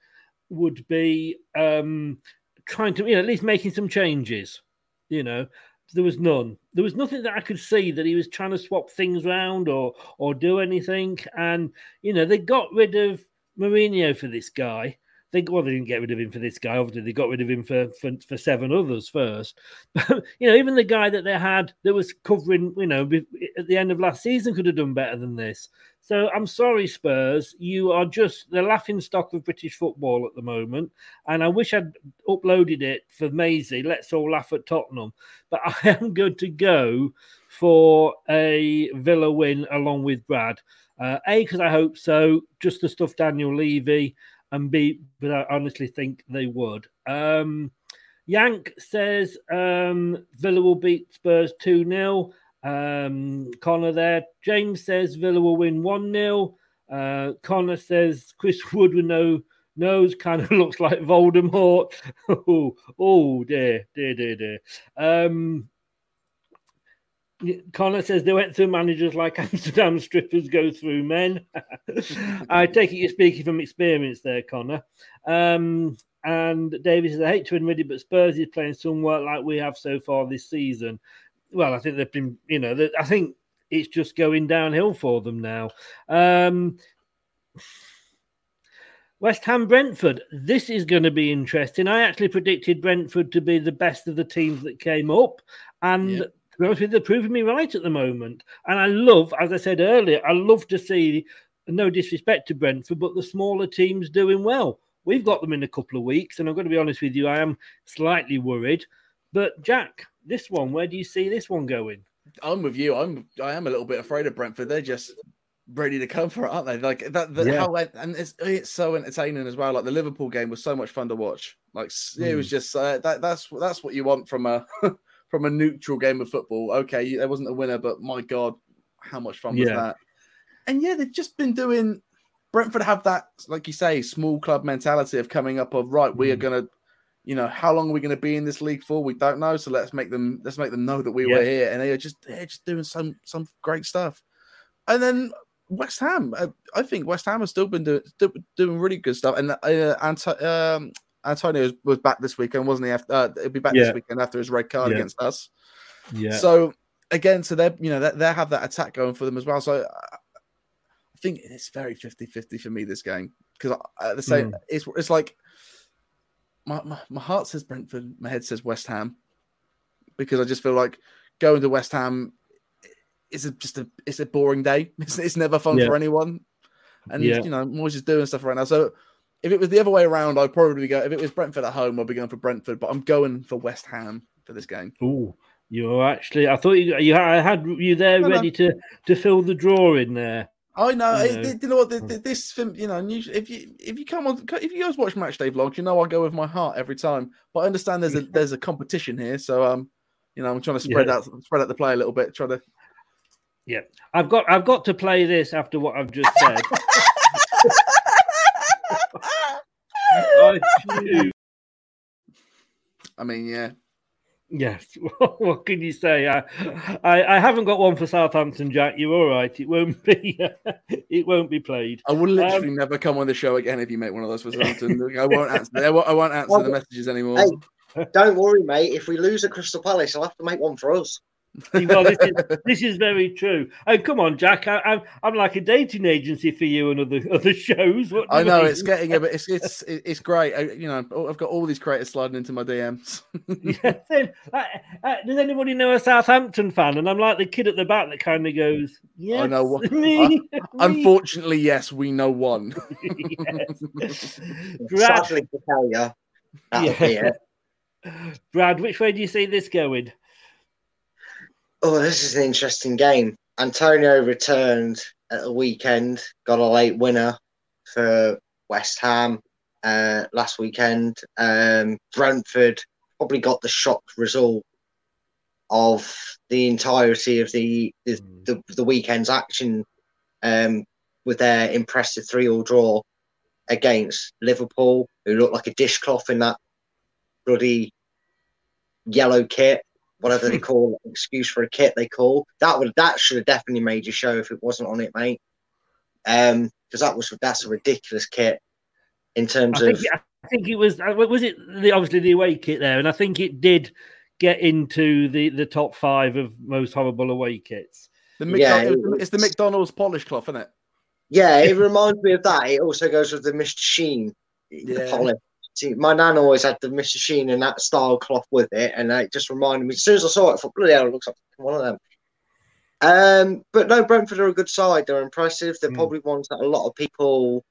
would be um, trying to, you know, at least making some changes. You know, there was none. There was nothing that I could see that he was trying to swap things around or or do anything. And you know, they got rid of Mourinho for this guy. They well, they didn't get rid of him for this guy. Obviously, they got rid of him for for, for seven others first. But you know, even the guy that they had that was covering, you know, at the end of last season could have done better than this. So I'm sorry, Spurs. You are just the laughing stock of British football at the moment. And I wish I'd uploaded it for Maisie. Let's all laugh at Tottenham. But I am going to go for a Villa win along with Brad. Uh, a, because I hope so, just to stuff Daniel Levy, and B, but I honestly think they would. Um, Yank says um, Villa will beat Spurs 2 0. Um, Connor there. James says Villa will win 1 0. Uh, Connor says Chris Wood with no nose kind of looks like Voldemort. oh, oh dear, dear, dear, dear. Um, Connor says they went through managers like Amsterdam strippers go through men. I take it you're speaking from experience there, Connor. Um, and David says, I hate to admit it, but Spurs is playing somewhat like we have so far this season well, I think they've been, you know, I think it's just going downhill for them now. Um, West Ham Brentford. This is going to be interesting. I actually predicted Brentford to be the best of the teams that came up, and. To be honest with you, they're proving me right at the moment. And I love, as I said earlier, I love to see. No disrespect to Brentford, but the smaller teams doing well. We've got them in a couple of weeks, and I'm going to be honest with you, I am slightly worried. But Jack, this one, where do you see this one going? I'm with you. I'm I am a little bit afraid of Brentford. They're just ready to come for it, aren't they? Like that. The, yeah. how and it's it's so entertaining as well. Like the Liverpool game was so much fun to watch. Like mm. it was just uh, that that's that's what you want from a from a neutral game of football. Okay, there wasn't a winner, but my god, how much fun was yeah. that? And yeah, they've just been doing. Brentford have that, like you say, small club mentality of coming up of right. Mm. We are going to you know, how long are we going to be in this league for? We don't know. So let's make them let's make them know that we yeah. were here, and they are just they're just doing some some great stuff. And then West Ham, I, I think West Ham has still been doing still doing really good stuff. And uh, Anto, um, Antonio was, was, back this weekend, wasn't he? After, uh, he'll be back yeah. this weekend after his red card yeah. against us. Yeah. So again, so they you know they, they have that attack going for them as well. So I, I think it's very 50-50 for me this game because at the same mm. it's it's like my, my, my heart says Brentford, my head says West Ham, because I just feel like going to West Ham is a, just a it's a boring day. It's, it's never fun yeah. for anyone, and yeah. you know Moyes is doing stuff right now. So if it was the other way around, I'd probably go. If it was Brentford at home, I'd be going for Brentford, but I'm going for West Ham for this game. Ooh, You're actually. I thought you. You I had you there No, no. ready to to fill the drawer in there. I know. You know. it- you know what? th- th- This you know, and if you if you come on, if you guys watch match day vlogs, you know I go with my heart every time. But I understand there's a there's a competition here, so um, you know, I'm trying to spread Yeah. out spread out the play a little bit. Try to. Yeah, I've got I've got to play this after what I've just said. I. I mean, yeah. Yes. what can you say? I, I I haven't got one for Southampton, Jack. You're all right. It won't be. it won't be played. I will literally Um, never come on the show again if you make one of those for Southampton. I won't answer. I won't, I won't answer the messages anymore. Hey, don't worry, mate. If we lose at Crystal Palace, I'll have to make one for us. Well, this is, this is very true. And come on, Jack. I, I'm I'm like a dating agency for you and other other shows. What I know mean? it's getting a bit. It's it's it's great. I, you know, I've got all these creators sliding into my DMs. Yeah, then, uh, uh, does anybody know a Southampton fan? And I'm like the kid at the back that kind of goes, "Yeah, I know. what- me, me." Unfortunately, yes, we know one. Brad, Sadly to tell you, Yeah. Brad, which way do you see this going? Oh, this is an interesting game. Antonio returned at the weekend, got a late winner for West Ham uh, last weekend. Um, Brentford probably got the shock result of the entirety of the the, the, the weekend's action um, with their impressive three-all draw against Liverpool, who looked like a dishcloth in that bloody yellow kit, whatever they call it, excuse for a kit they call. That would that should have definitely made your show if it wasn't on it, mate. Um, because that was that's a ridiculous kit in terms I of think, I think it was uh, was it the, obviously the away kit there, and I think it did get into the the top five of most horrible away kits. The Yeah, McDonald's, it- it's the McDonald's polish cloth, isn't it? yeah, it reminds me of that. It also goes with the Mr. Sheen, the polish. See, my nan always had the Mr. Sheen and that style cloth with it, and it just reminded me. As soon as I saw it, I thought, bloody hell, it looks like one of them. Um, but no, Brentford are a good side. They're impressive. They're probably ones that a lot of people,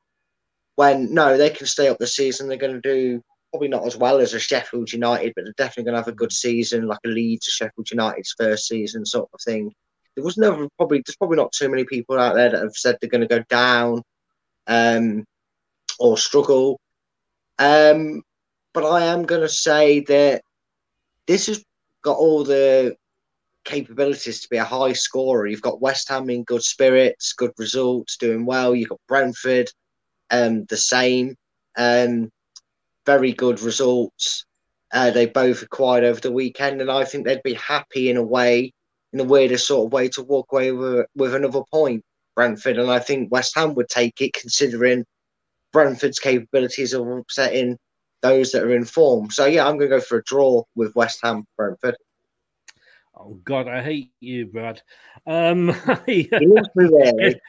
when no, they can stay up the season. They're going to do probably not as well as a Sheffield United, but they're definitely going to have a good season, like a Leeds or Sheffield United's first season sort of thing. There was never probably there's probably not too many people out there that have said they're going to go down, um, or struggle. Um, but I am going to say that this has got all the capabilities to be a high scorer. You've got West Ham in good spirits, good results, doing well. You've got Brentford, um, the same, um, very good results. Uh, they both acquired over the weekend, and I think they'd be happy in a way, in the weirdest sort of way, to walk away with with another point. Brentford, and I think West Ham would take it, considering Brentford's capabilities of upsetting those that are in form. So yeah, I'm going to go for a draw with West Ham Brentford. Oh God, I hate you, Brad. Um, He loves me really.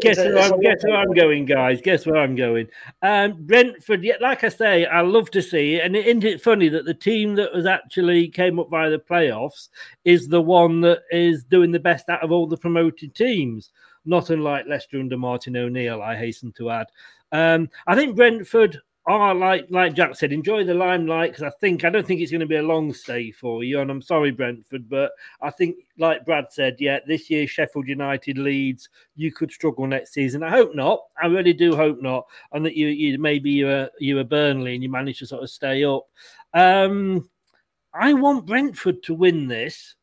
guess where I'm, guess where I'm going, guys. Guess where I'm going. Um, Brentford. Yeah, like I say, I love to see it, and isn't it funny that the team that was actually came up by the playoffs is the one that is doing the best out of all the promoted teams. Not unlike Leicester under Martin O'Neill, I hasten to add. Um, I think Brentford are like like Jack said, enjoy the limelight because I think I don't think it's going to be a long stay for you. And I'm sorry, Brentford, but I think like Brad said, yeah, this year Sheffield United Leeds. You could struggle next season. I hope not. I really do hope not, and that you you maybe you're you're Burnley and you manage to sort of stay up. Um, I want Brentford to win this,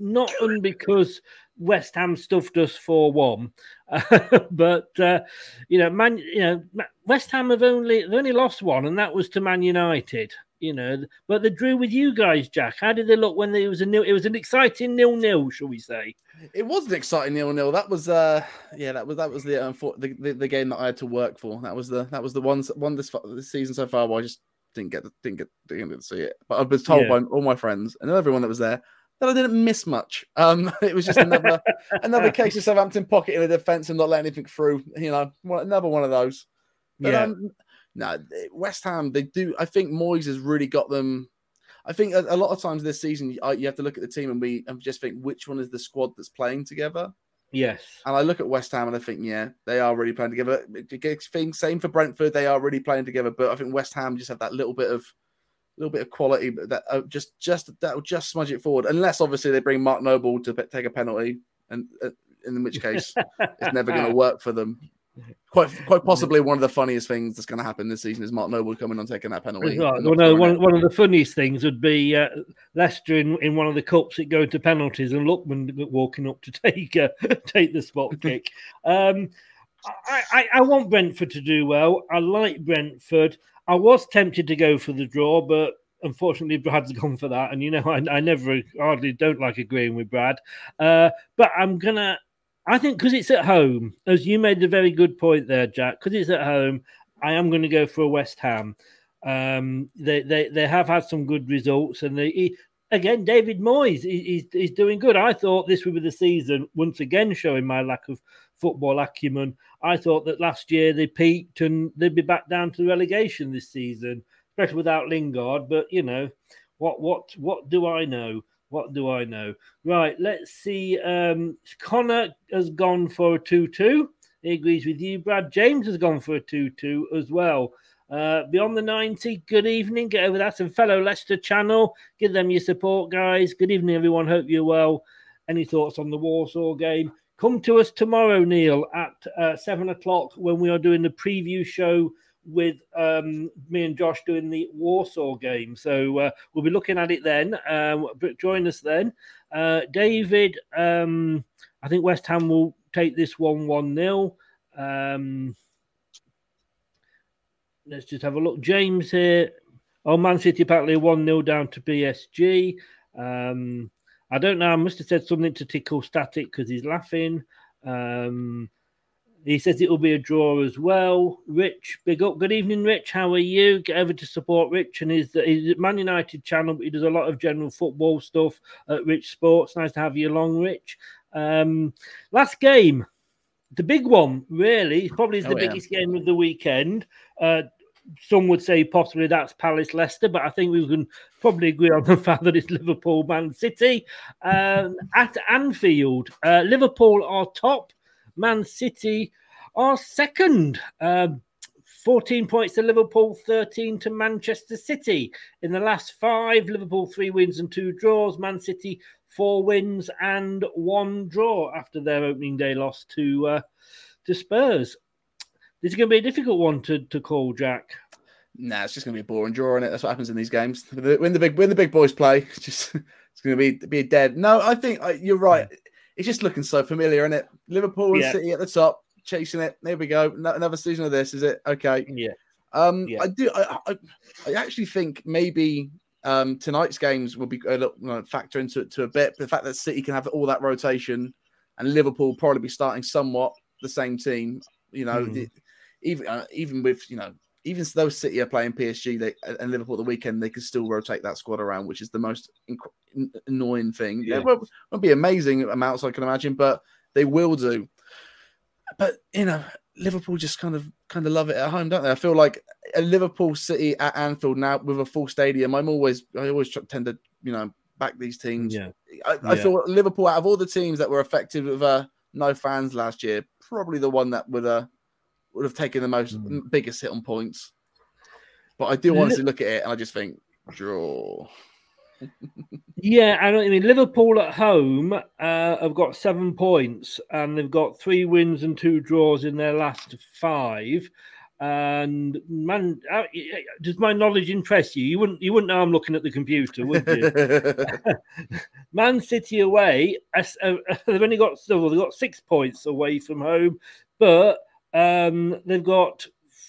not only because West Ham stuffed us for one, but uh, you know, man, you know, West Ham have only they've only lost one, and that was to Man United. You know, but they drew with you guys, Jack. How did they look when there was a nil? It was an exciting nil-nil, shall we say? It was an exciting nil nil. That was uh yeah, that was that was the, unfor- the the the game that I had to work for. That was the that was the one one this this season so far where I just didn't get didn't get didn't get to see it. But I was told Yeah. by all my friends and everyone that was there that I didn't miss much. Um, it was just another another case of Southampton pocketing the defence and not letting anything through. You know, another one of those. But Yeah. um, no, West Ham they do. I think Moyes has really got them. I think a, a lot of times this season you, you have to look at the team and we and just think which one is the squad that's playing together. Yes. And I look at West Ham and I think, yeah, they are really playing together. Things same for Brentford, they are really playing together. But I think West Ham just have that little bit of little bit of quality, but that uh, just just that will just smudge it forward. Unless obviously they bring Mark Noble to take a penalty, and uh, in which case it's never going to work for them. Quite quite possibly one of the funniest things that's going to happen this season is Mark Noble coming on taking that penalty. Right. Well, no, one, one of the funniest things would be uh, Leicester in, in one of the cups it going to penalties and Luckman walking up to take uh, take the spot kick. Um, I, I, I want Brentford to do well. I like Brentford. I was tempted to go for the draw, but unfortunately Brad's gone for that. And you know, I, I never hardly don't like agreeing with Brad. Uh, but I'm gonna. I think because it's at home, as you made a very good point there, Jack. Because it's at home, I am going to go for a West Ham. Um, they, they they have had some good results, and they he, again David Moyes is, he's doing good. I thought this would be the season once again showing my lack of football acumen. I thought that last year they peaked and they'd be back down to the relegation this season, especially without Lingard. But you know, what what what do I know? What do I know? Right, let's see. Um, Connor has gone for a 2 2. He agrees with you, Brad. James has gone for a 2 2 as well. Uh, beyond the 90, good evening. Get over that. And fellow Leicester channel, give them your support, guys. Good evening, everyone. Hope you're well. Any thoughts on the Warsaw game? Come to us tomorrow, Neil, at uh, seven o'clock when we are doing the preview show with um, me and Josh doing the Warsaw game. So uh, we'll be looking at it then. Um, join us then. Uh, David, um, I think West Ham will take this one 1 0. Let's just have a look. James here. Oh, Man City apparently 1 0 down to PSG. Um, I don't know. I must have said something to tickle static because he's laughing. Um, he says it will be a draw as well. Rich, big up. Good evening, Rich. How are you? Get over to support Rich and his, his Man United channel, but he does a lot of general football stuff at Rich Sports. Nice to have you along, Rich. Um, last game, the big one, really, probably is the Oh, yeah. biggest game of the weekend. Uh, some would say possibly that's Palace Leicester, but I think we can probably agree on the fact that it's Liverpool Man City um, at Anfield. Uh, Liverpool are top, Man City are second. Um, 14 points to Liverpool, 13 to Manchester City. In the last five, Liverpool three wins and two draws. Man City four wins and one draw after their opening day loss to uh, to Spurs. This is going to be a difficult one to, to call, Jack. Nah, it's just going to be a boring draw, is it? That's what happens in these games. When the, big when the big boys play, it's just it's going to be be dead. No, I think uh, you're right. It's just looking so familiar, isn't it? Liverpool and Yeah. City at the top, chasing it. There we go. No- Another season of this, is it? Okay. Yeah. Um, Yeah. I do. I, I, I actually think maybe um, tonight's games will be a little you know, factor into it to a bit. But The fact that City can have all that rotation and Liverpool probably be starting somewhat the same team. You know, the- even uh, even with you know even though City are playing PSG they, and Liverpool the weekend, they can still rotate that squad around, which is the most inc- annoying thing. Yeah. It won't, won't be amazing amounts, I can imagine, but they will do. But you know, Liverpool just kind of kind of love it at home, don't they? I feel like a Liverpool City at Anfield now with a full stadium. I'm always I always tend to you know back these teams. Yeah. I, I Yeah. feel Liverpool out of all the teams that were affected with uh, no fans last year, probably the one that would uh, would have taken the most biggest hit on points. But I do honestly look at it and I just think draw. Yeah, I what you mean. Liverpool at home uh, have got seven points and they've got three wins and two draws in their last five. And man, uh, does my knowledge interest you? You wouldn't, you wouldn't know I'm looking at the computer, would you? Man City away, uh, they've only got well, they've got six points away from home, but um, they've got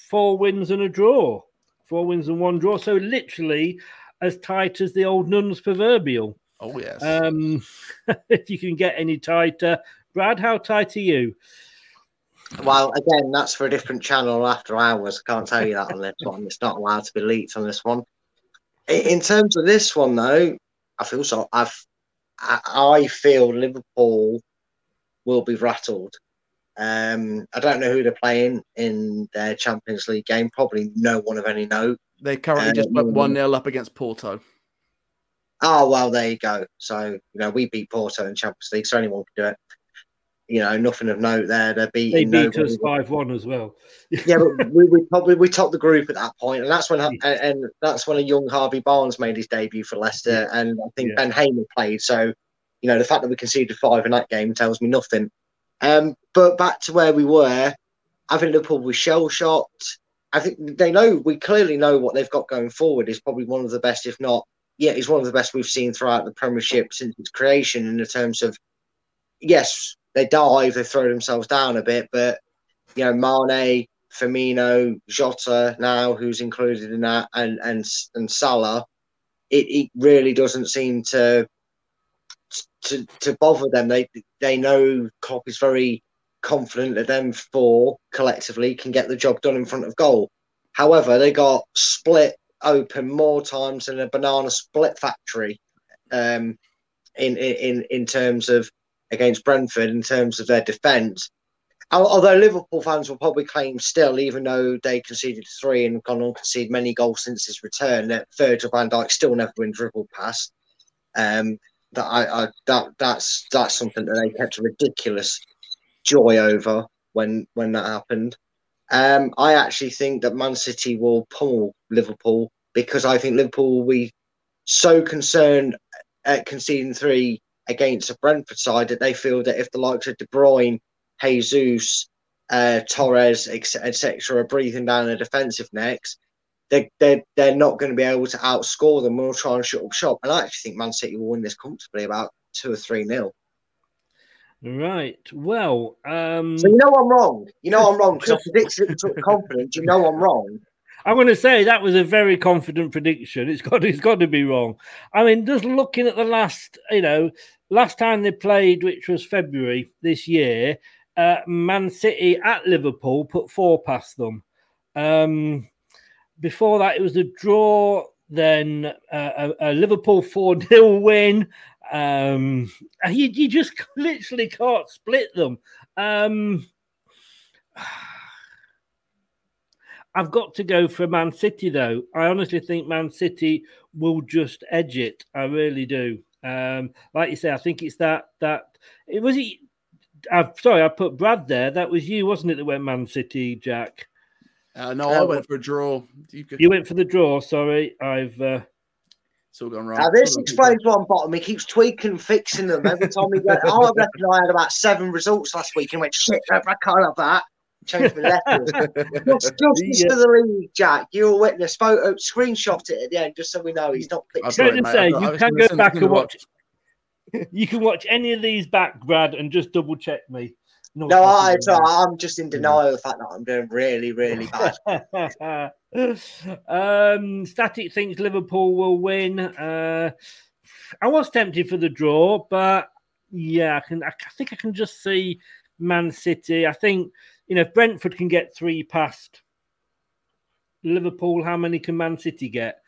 four wins and a draw, four wins and one draw. So literally as tight as the old nun's proverbial. oh yes. Um, if you can get any tighter, Brad, how tight are you? Well, again, that's for a different channel after hours. I can't tell you that on this one. It's not allowed to be leaked on this one. In, in terms of this one, though, I feel so. I've, I, I feel Liverpool will be rattled. Um, I don't know who they're playing in their Champions League game. Probably no one of any note. they currently just um, went one 0 up against Porto. Oh well, there you go. So you know we beat Porto in Champions League, so anyone can do it. you know, nothing of note there. They're They beat nobody. us five one as well. yeah, but we, we probably we topped the group at that point, and that's when and, and that's when a young Harvey Barnes made his debut for Leicester, and I think Yeah. Ben Hamer played. So, you know, the fact that we conceded five in that game tells me nothing. Um, but back to where we were, I think Liverpool was shell shocked. I think they know we clearly know what they've got going forward is probably one of the best, if not, yeah, it's one of the best we've seen throughout the Premiership since its creation. In the terms of, yes, they dive, they throw themselves down a bit, but you know, Mane, Firmino, Jota now, who's included in that, and and and Salah, it, it really doesn't seem to to to bother them. They they know Klopp is very confident that them four collectively can get the job done in front of goal. However, they got split open more times than a banana split factory um, in in in terms of against Brentford in terms of their defence. Although Liverpool fans will probably claim still, even though they conceded three and gone on concede many goals since his return, that Virgil van Dijk still never been dribbled past. Um, that I, I that that's that's something that they kept a ridiculous joy over when when that happened. Um, I actually think that Man City will pummel Liverpool because I think Liverpool will be so concerned at conceding three against a Brentford side that they feel that if the likes of De Bruyne, Jesus, uh, Torres, etc., are breathing down their defensive necks, they they're, they're not going to be able to outscore them. We'll try and shut up shop. And I actually think Man City will win this comfortably, about two or three nil. Right. Well, um, So you know I'm wrong. You know I'm wrong because I predicted it with confidence. You know I'm wrong. I'm going to say that was a very confident prediction. It's got it's got to be wrong. I mean, just looking at the last, you know, last time they played, which was February this year, uh, Man City at Liverpool put four past them. Um, before that, it was a draw. Then uh, a, a Liverpool four 0 win. Um, you you just literally can't split them. Um, I've got to go for Man City though. I honestly think Man City will just edge it. I really do. Um, like you say, I think it's that that it was. It, I'm sorry, I put Brad there. That was you, wasn't it? That went Man City, Jack. Uh, no, I went for a draw. You, could, You went for the draw. Sorry, I've. Uh, it's all gone wrong. Now this explains why I'm bottom. He keeps tweaking, and fixing them every time we go. Oh, I reckon I had about seven results last week and went shit. I can't have that. Changed my letters. Just justice for the league, Jack. You're a witness. Photo, screenshot it at the end, just so we know he's not. I've Can got I it, just mate. say I've got- I you can go back and the watch. You can watch any of these back, Brad, and just double check me. Not No, I, watching it's all right. I'm just in denial of the fact that I'm doing really, really bad. um, Static thinks Liverpool will win. Uh, I was tempted for the draw, but yeah, I can. I think I can just see Man City. I think you know if Brentford can get three past Liverpool. How many can Man City get?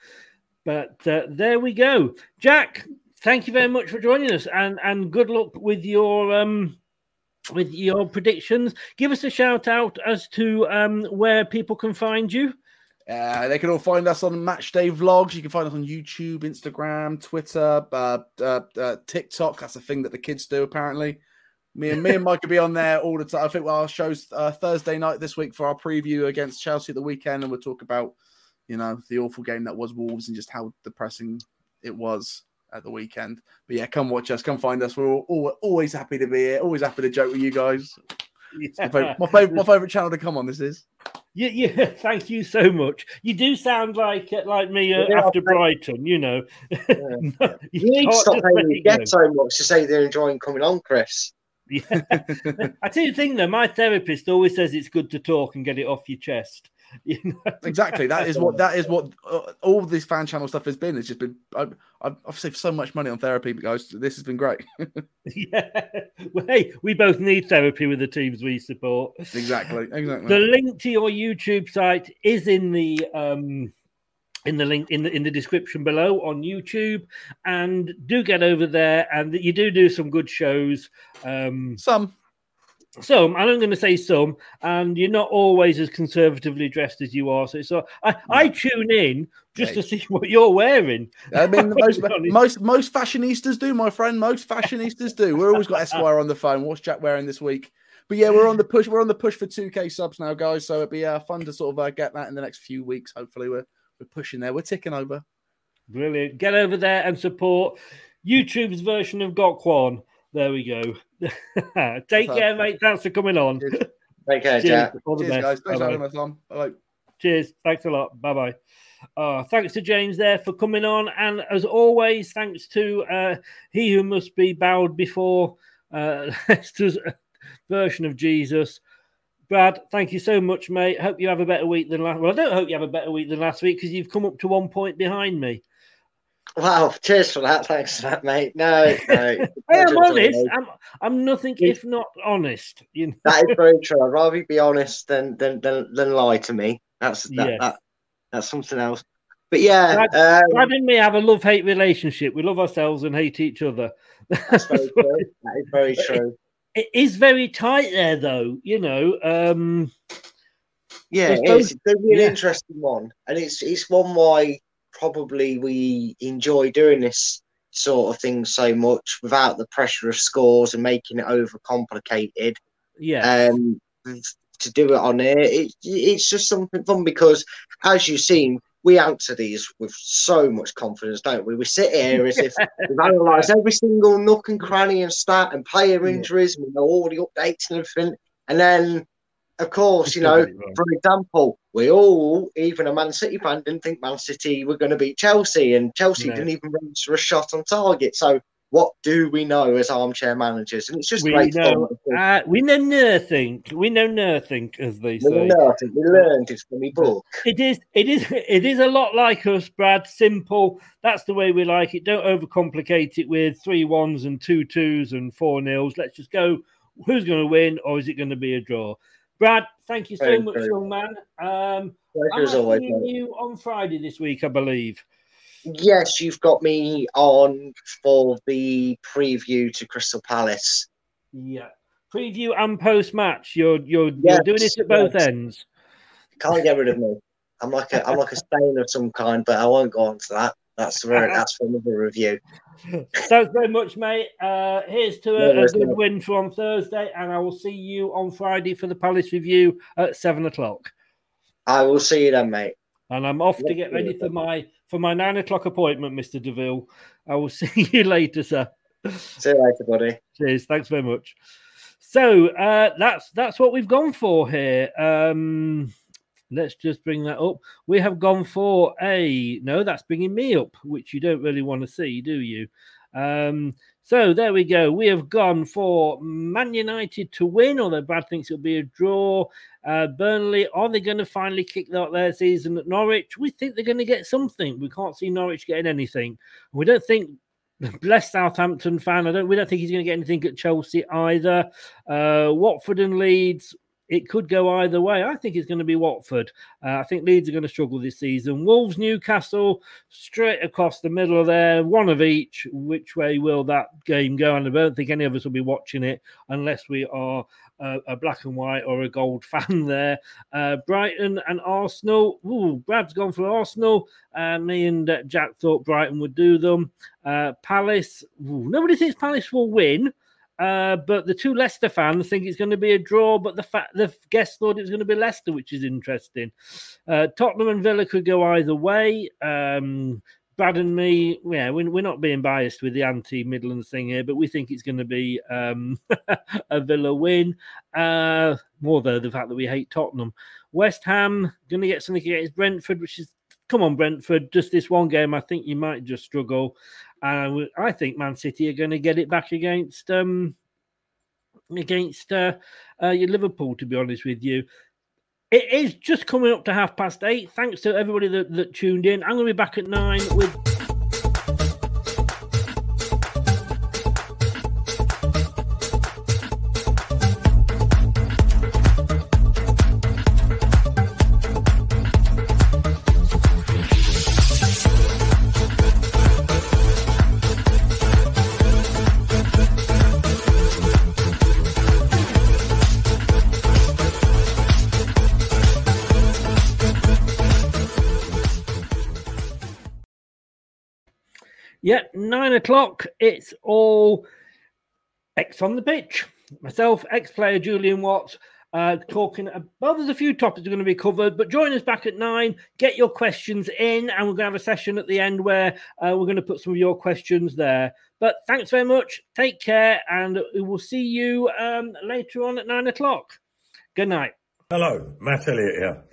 But uh, there we go, Jack. Thank you very much for joining us, and and good luck with your um with your predictions. Give us a shout out as to um, where people can find you. Uh, they can all find us on Match Day Vlogs. You can find us on YouTube, Instagram, Twitter, uh, uh, uh, TikTok. That's a thing that the kids do, apparently. Me and me and Mike will be on there all the time. I think our show's uh, Thursday night this week for our preview against Chelsea at the weekend, and we'll talk about, you know, the awful game that was Wolves and just how depressing it was at the weekend. But yeah, come watch us, come find us. We're all, all, always happy to be here, always happy to joke with you guys. It's my favorite, my favorite, my favorite channel to come on. This is. Yeah, yeah. Thank you so much. You do sound like uh, like me uh, Yeah, after Brighton. You know, You you need to stop paying it get so much to say they're enjoying coming on, Chris. Yeah. I tell you the thing though, my therapist always says it's good to talk and get it off your chest. You know? Exactly. That is what that is what uh, all this fan channel stuff has been. It's just been I've, I've I've saved so much money on therapy, guys. This has been great. yeah. Well, hey, we both need therapy with the teams we support. exactly. Exactly. The link to your YouTube site is in the um in the link in the in the description below on YouTube, and do get over there. And you do do some good shows. Um, Some. Some, and I'm going to say some, and you're not always as conservatively dressed as you are. So, so I, I tune in just to see what you're wearing. I mean, most, most most fashionistas do, my friend. Most fashionistas do. We're always got Esquire on the phone. What's Jack wearing this week? But yeah, we're on the push. We're on the push for 2K subs now, guys. So it'd be uh, fun to sort of uh, get that in the next few weeks. Hopefully, we're we're pushing there. We're ticking over. Brilliant. Get over there and support YouTube's version of Got Gok Wan. There we go. Take care, mate. Thanks for coming on. Take care, Jack. All the Cheers, best. guys. Thanks for having us on. Bye. Cheers. Thanks a lot. Bye bye. Uh, thanks to James there for coming on. And as always, thanks to uh, he who must be bowed before uh, Leicester's version of Jesus. Brad, thank you so much, mate. Hope you have a better week than last. Well, I don't hope you have a better week than last week because you've come up to one point behind me. Wow, cheers for that. Thanks for that, mate. No, no. I am honest. I'm, I'm nothing if not honest. You know? that is very true. I'd rather you be honest than than than, than lie to me. That's that, Yes. that that's something else. But yeah, Brad, um, Brad and me have a love hate relationship. We love ourselves and hate each other. that's very true. That is very true. It is very tight there, though. You know, um, Yeah, It's it both-. It's a really yeah. interesting one, and it's it's one why probably we enjoy doing this sort of thing so much without the pressure of scores and making it overcomplicated. yeah, um, to do it on here. It, it's just something fun because, as you've seen, we answer these with so much confidence, don't we? We sit here as if we've analysed every single nook and cranny and stat and player injuries, we know all the updates and everything. And then, of course, you know, for example, we all, even a Man City fan, didn't think Man City were going to beat Chelsea, and Chelsea No. didn't even register a shot on target. So, what do we know as armchair managers? And it's just we great know. Uh, we know nothing. We know nothing, as they We say. learned it. We learned it from the book. It is. It is. It is a lot like us, Brad. Simple. That's the way we like it. Don't overcomplicate it with three ones and two twos and four nils. Let's just go. Who's going to win, or is it going to be a draw? Brad, thank you so Very much, young man. Um, I'm seeing you on Friday this week, I believe. Yes, you've got me on for the preview to Crystal Palace. Yeah. Preview and post match. You're you're Yes, you're doing it at both yes. ends. Can't get rid of me. I'm like a I'm like a stain of some kind, but I won't go on to that. That's for that's for another review. Thanks very much, mate. Uh, here's to No a, a good win for on Thursday, and I will see you on Friday for the Palace review at seven o'clock. I will see you then, mate. And I'm off to get ready for my for my nine o'clock appointment, Mister Deville. I will see you later, sir. See you later, buddy. Cheers. Thanks very much. So uh, that's that's what we've gone for here. Um, let's just bring that up. We have gone for a no. That's bringing me up, which you don't really want to see, do you? Um, so there we go. We have gone for Man United to win, although Brad thinks it'll be a draw. Uh, Burnley, are they going to finally kick out their season at Norwich? We think they're going to get something. We can't see Norwich getting anything. We don't think bless Southampton fan. I don't. We don't think he's going to get anything at Chelsea either. Uh, Watford and Leeds. It could go either way. I think it's going to be Watford. Uh, I think Leeds are going to struggle this season. Wolves, Newcastle, straight across the middle of there, one of each. Which way will that game go? And I don't think any of us will be watching it unless we are a black and white or a gold fan there. Uh, Brighton and Arsenal. Ooh, Brad's gone for Arsenal. Uh, me and uh, Jack thought Brighton would do them. Uh, Palace. ooh, nobody thinks Palace will win. Uh, but the two Leicester fans think it's going to be a draw, but the fact the guests thought it was going to be Leicester, which is interesting. Uh, Tottenham and Villa could go either way. Um, Brad and me, yeah, we're, we're not being biased with the anti Midlands thing here, but we think it's going to be um, a Villa win. Uh, more though the fact that we hate Tottenham. West Ham going to get something against Brentford, which is come on Brentford, just this one game. I think you might just struggle. Uh, I think Man City are going to get it back against um, against uh, uh, your Liverpool. To be honest with you, it is just coming up to half past eight. Thanks to everybody that, that tuned in. I'm going to be back at nine with. Nine o'clock. It's all X on the pitch. Myself, ex player Julian Watts, uh, talking about, well, there's a few topics are going to be covered, but join us back at nine. Get your questions in, and we're going to have a session at the end where uh, we're going to put some of your questions there. But thanks very much. Take care, and we will see you um, later on at nine o'clock. Good night. Hello, Matt Elliott here.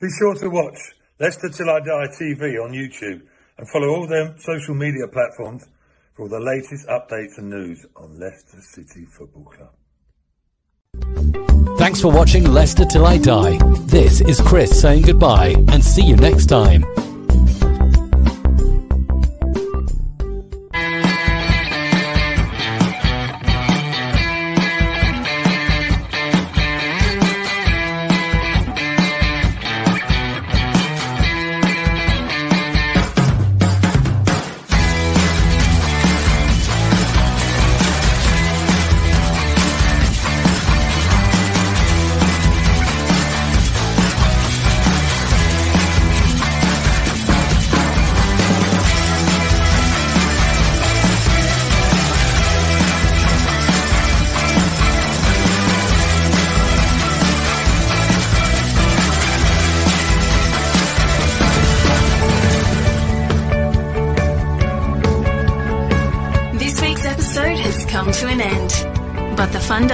Be sure to watch Leicester Till I Die TV on YouTube and follow all their social media platforms for all the latest updates and news on Leicester City Football Club. Thanks for watching Leicester Till I Die. This is Chris saying goodbye and see you next time.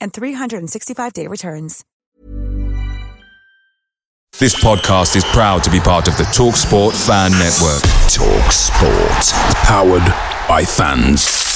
and 365-day returns. This podcast is proud to be part of the TalkSport Fan Network. Talk Sport. Powered by fans.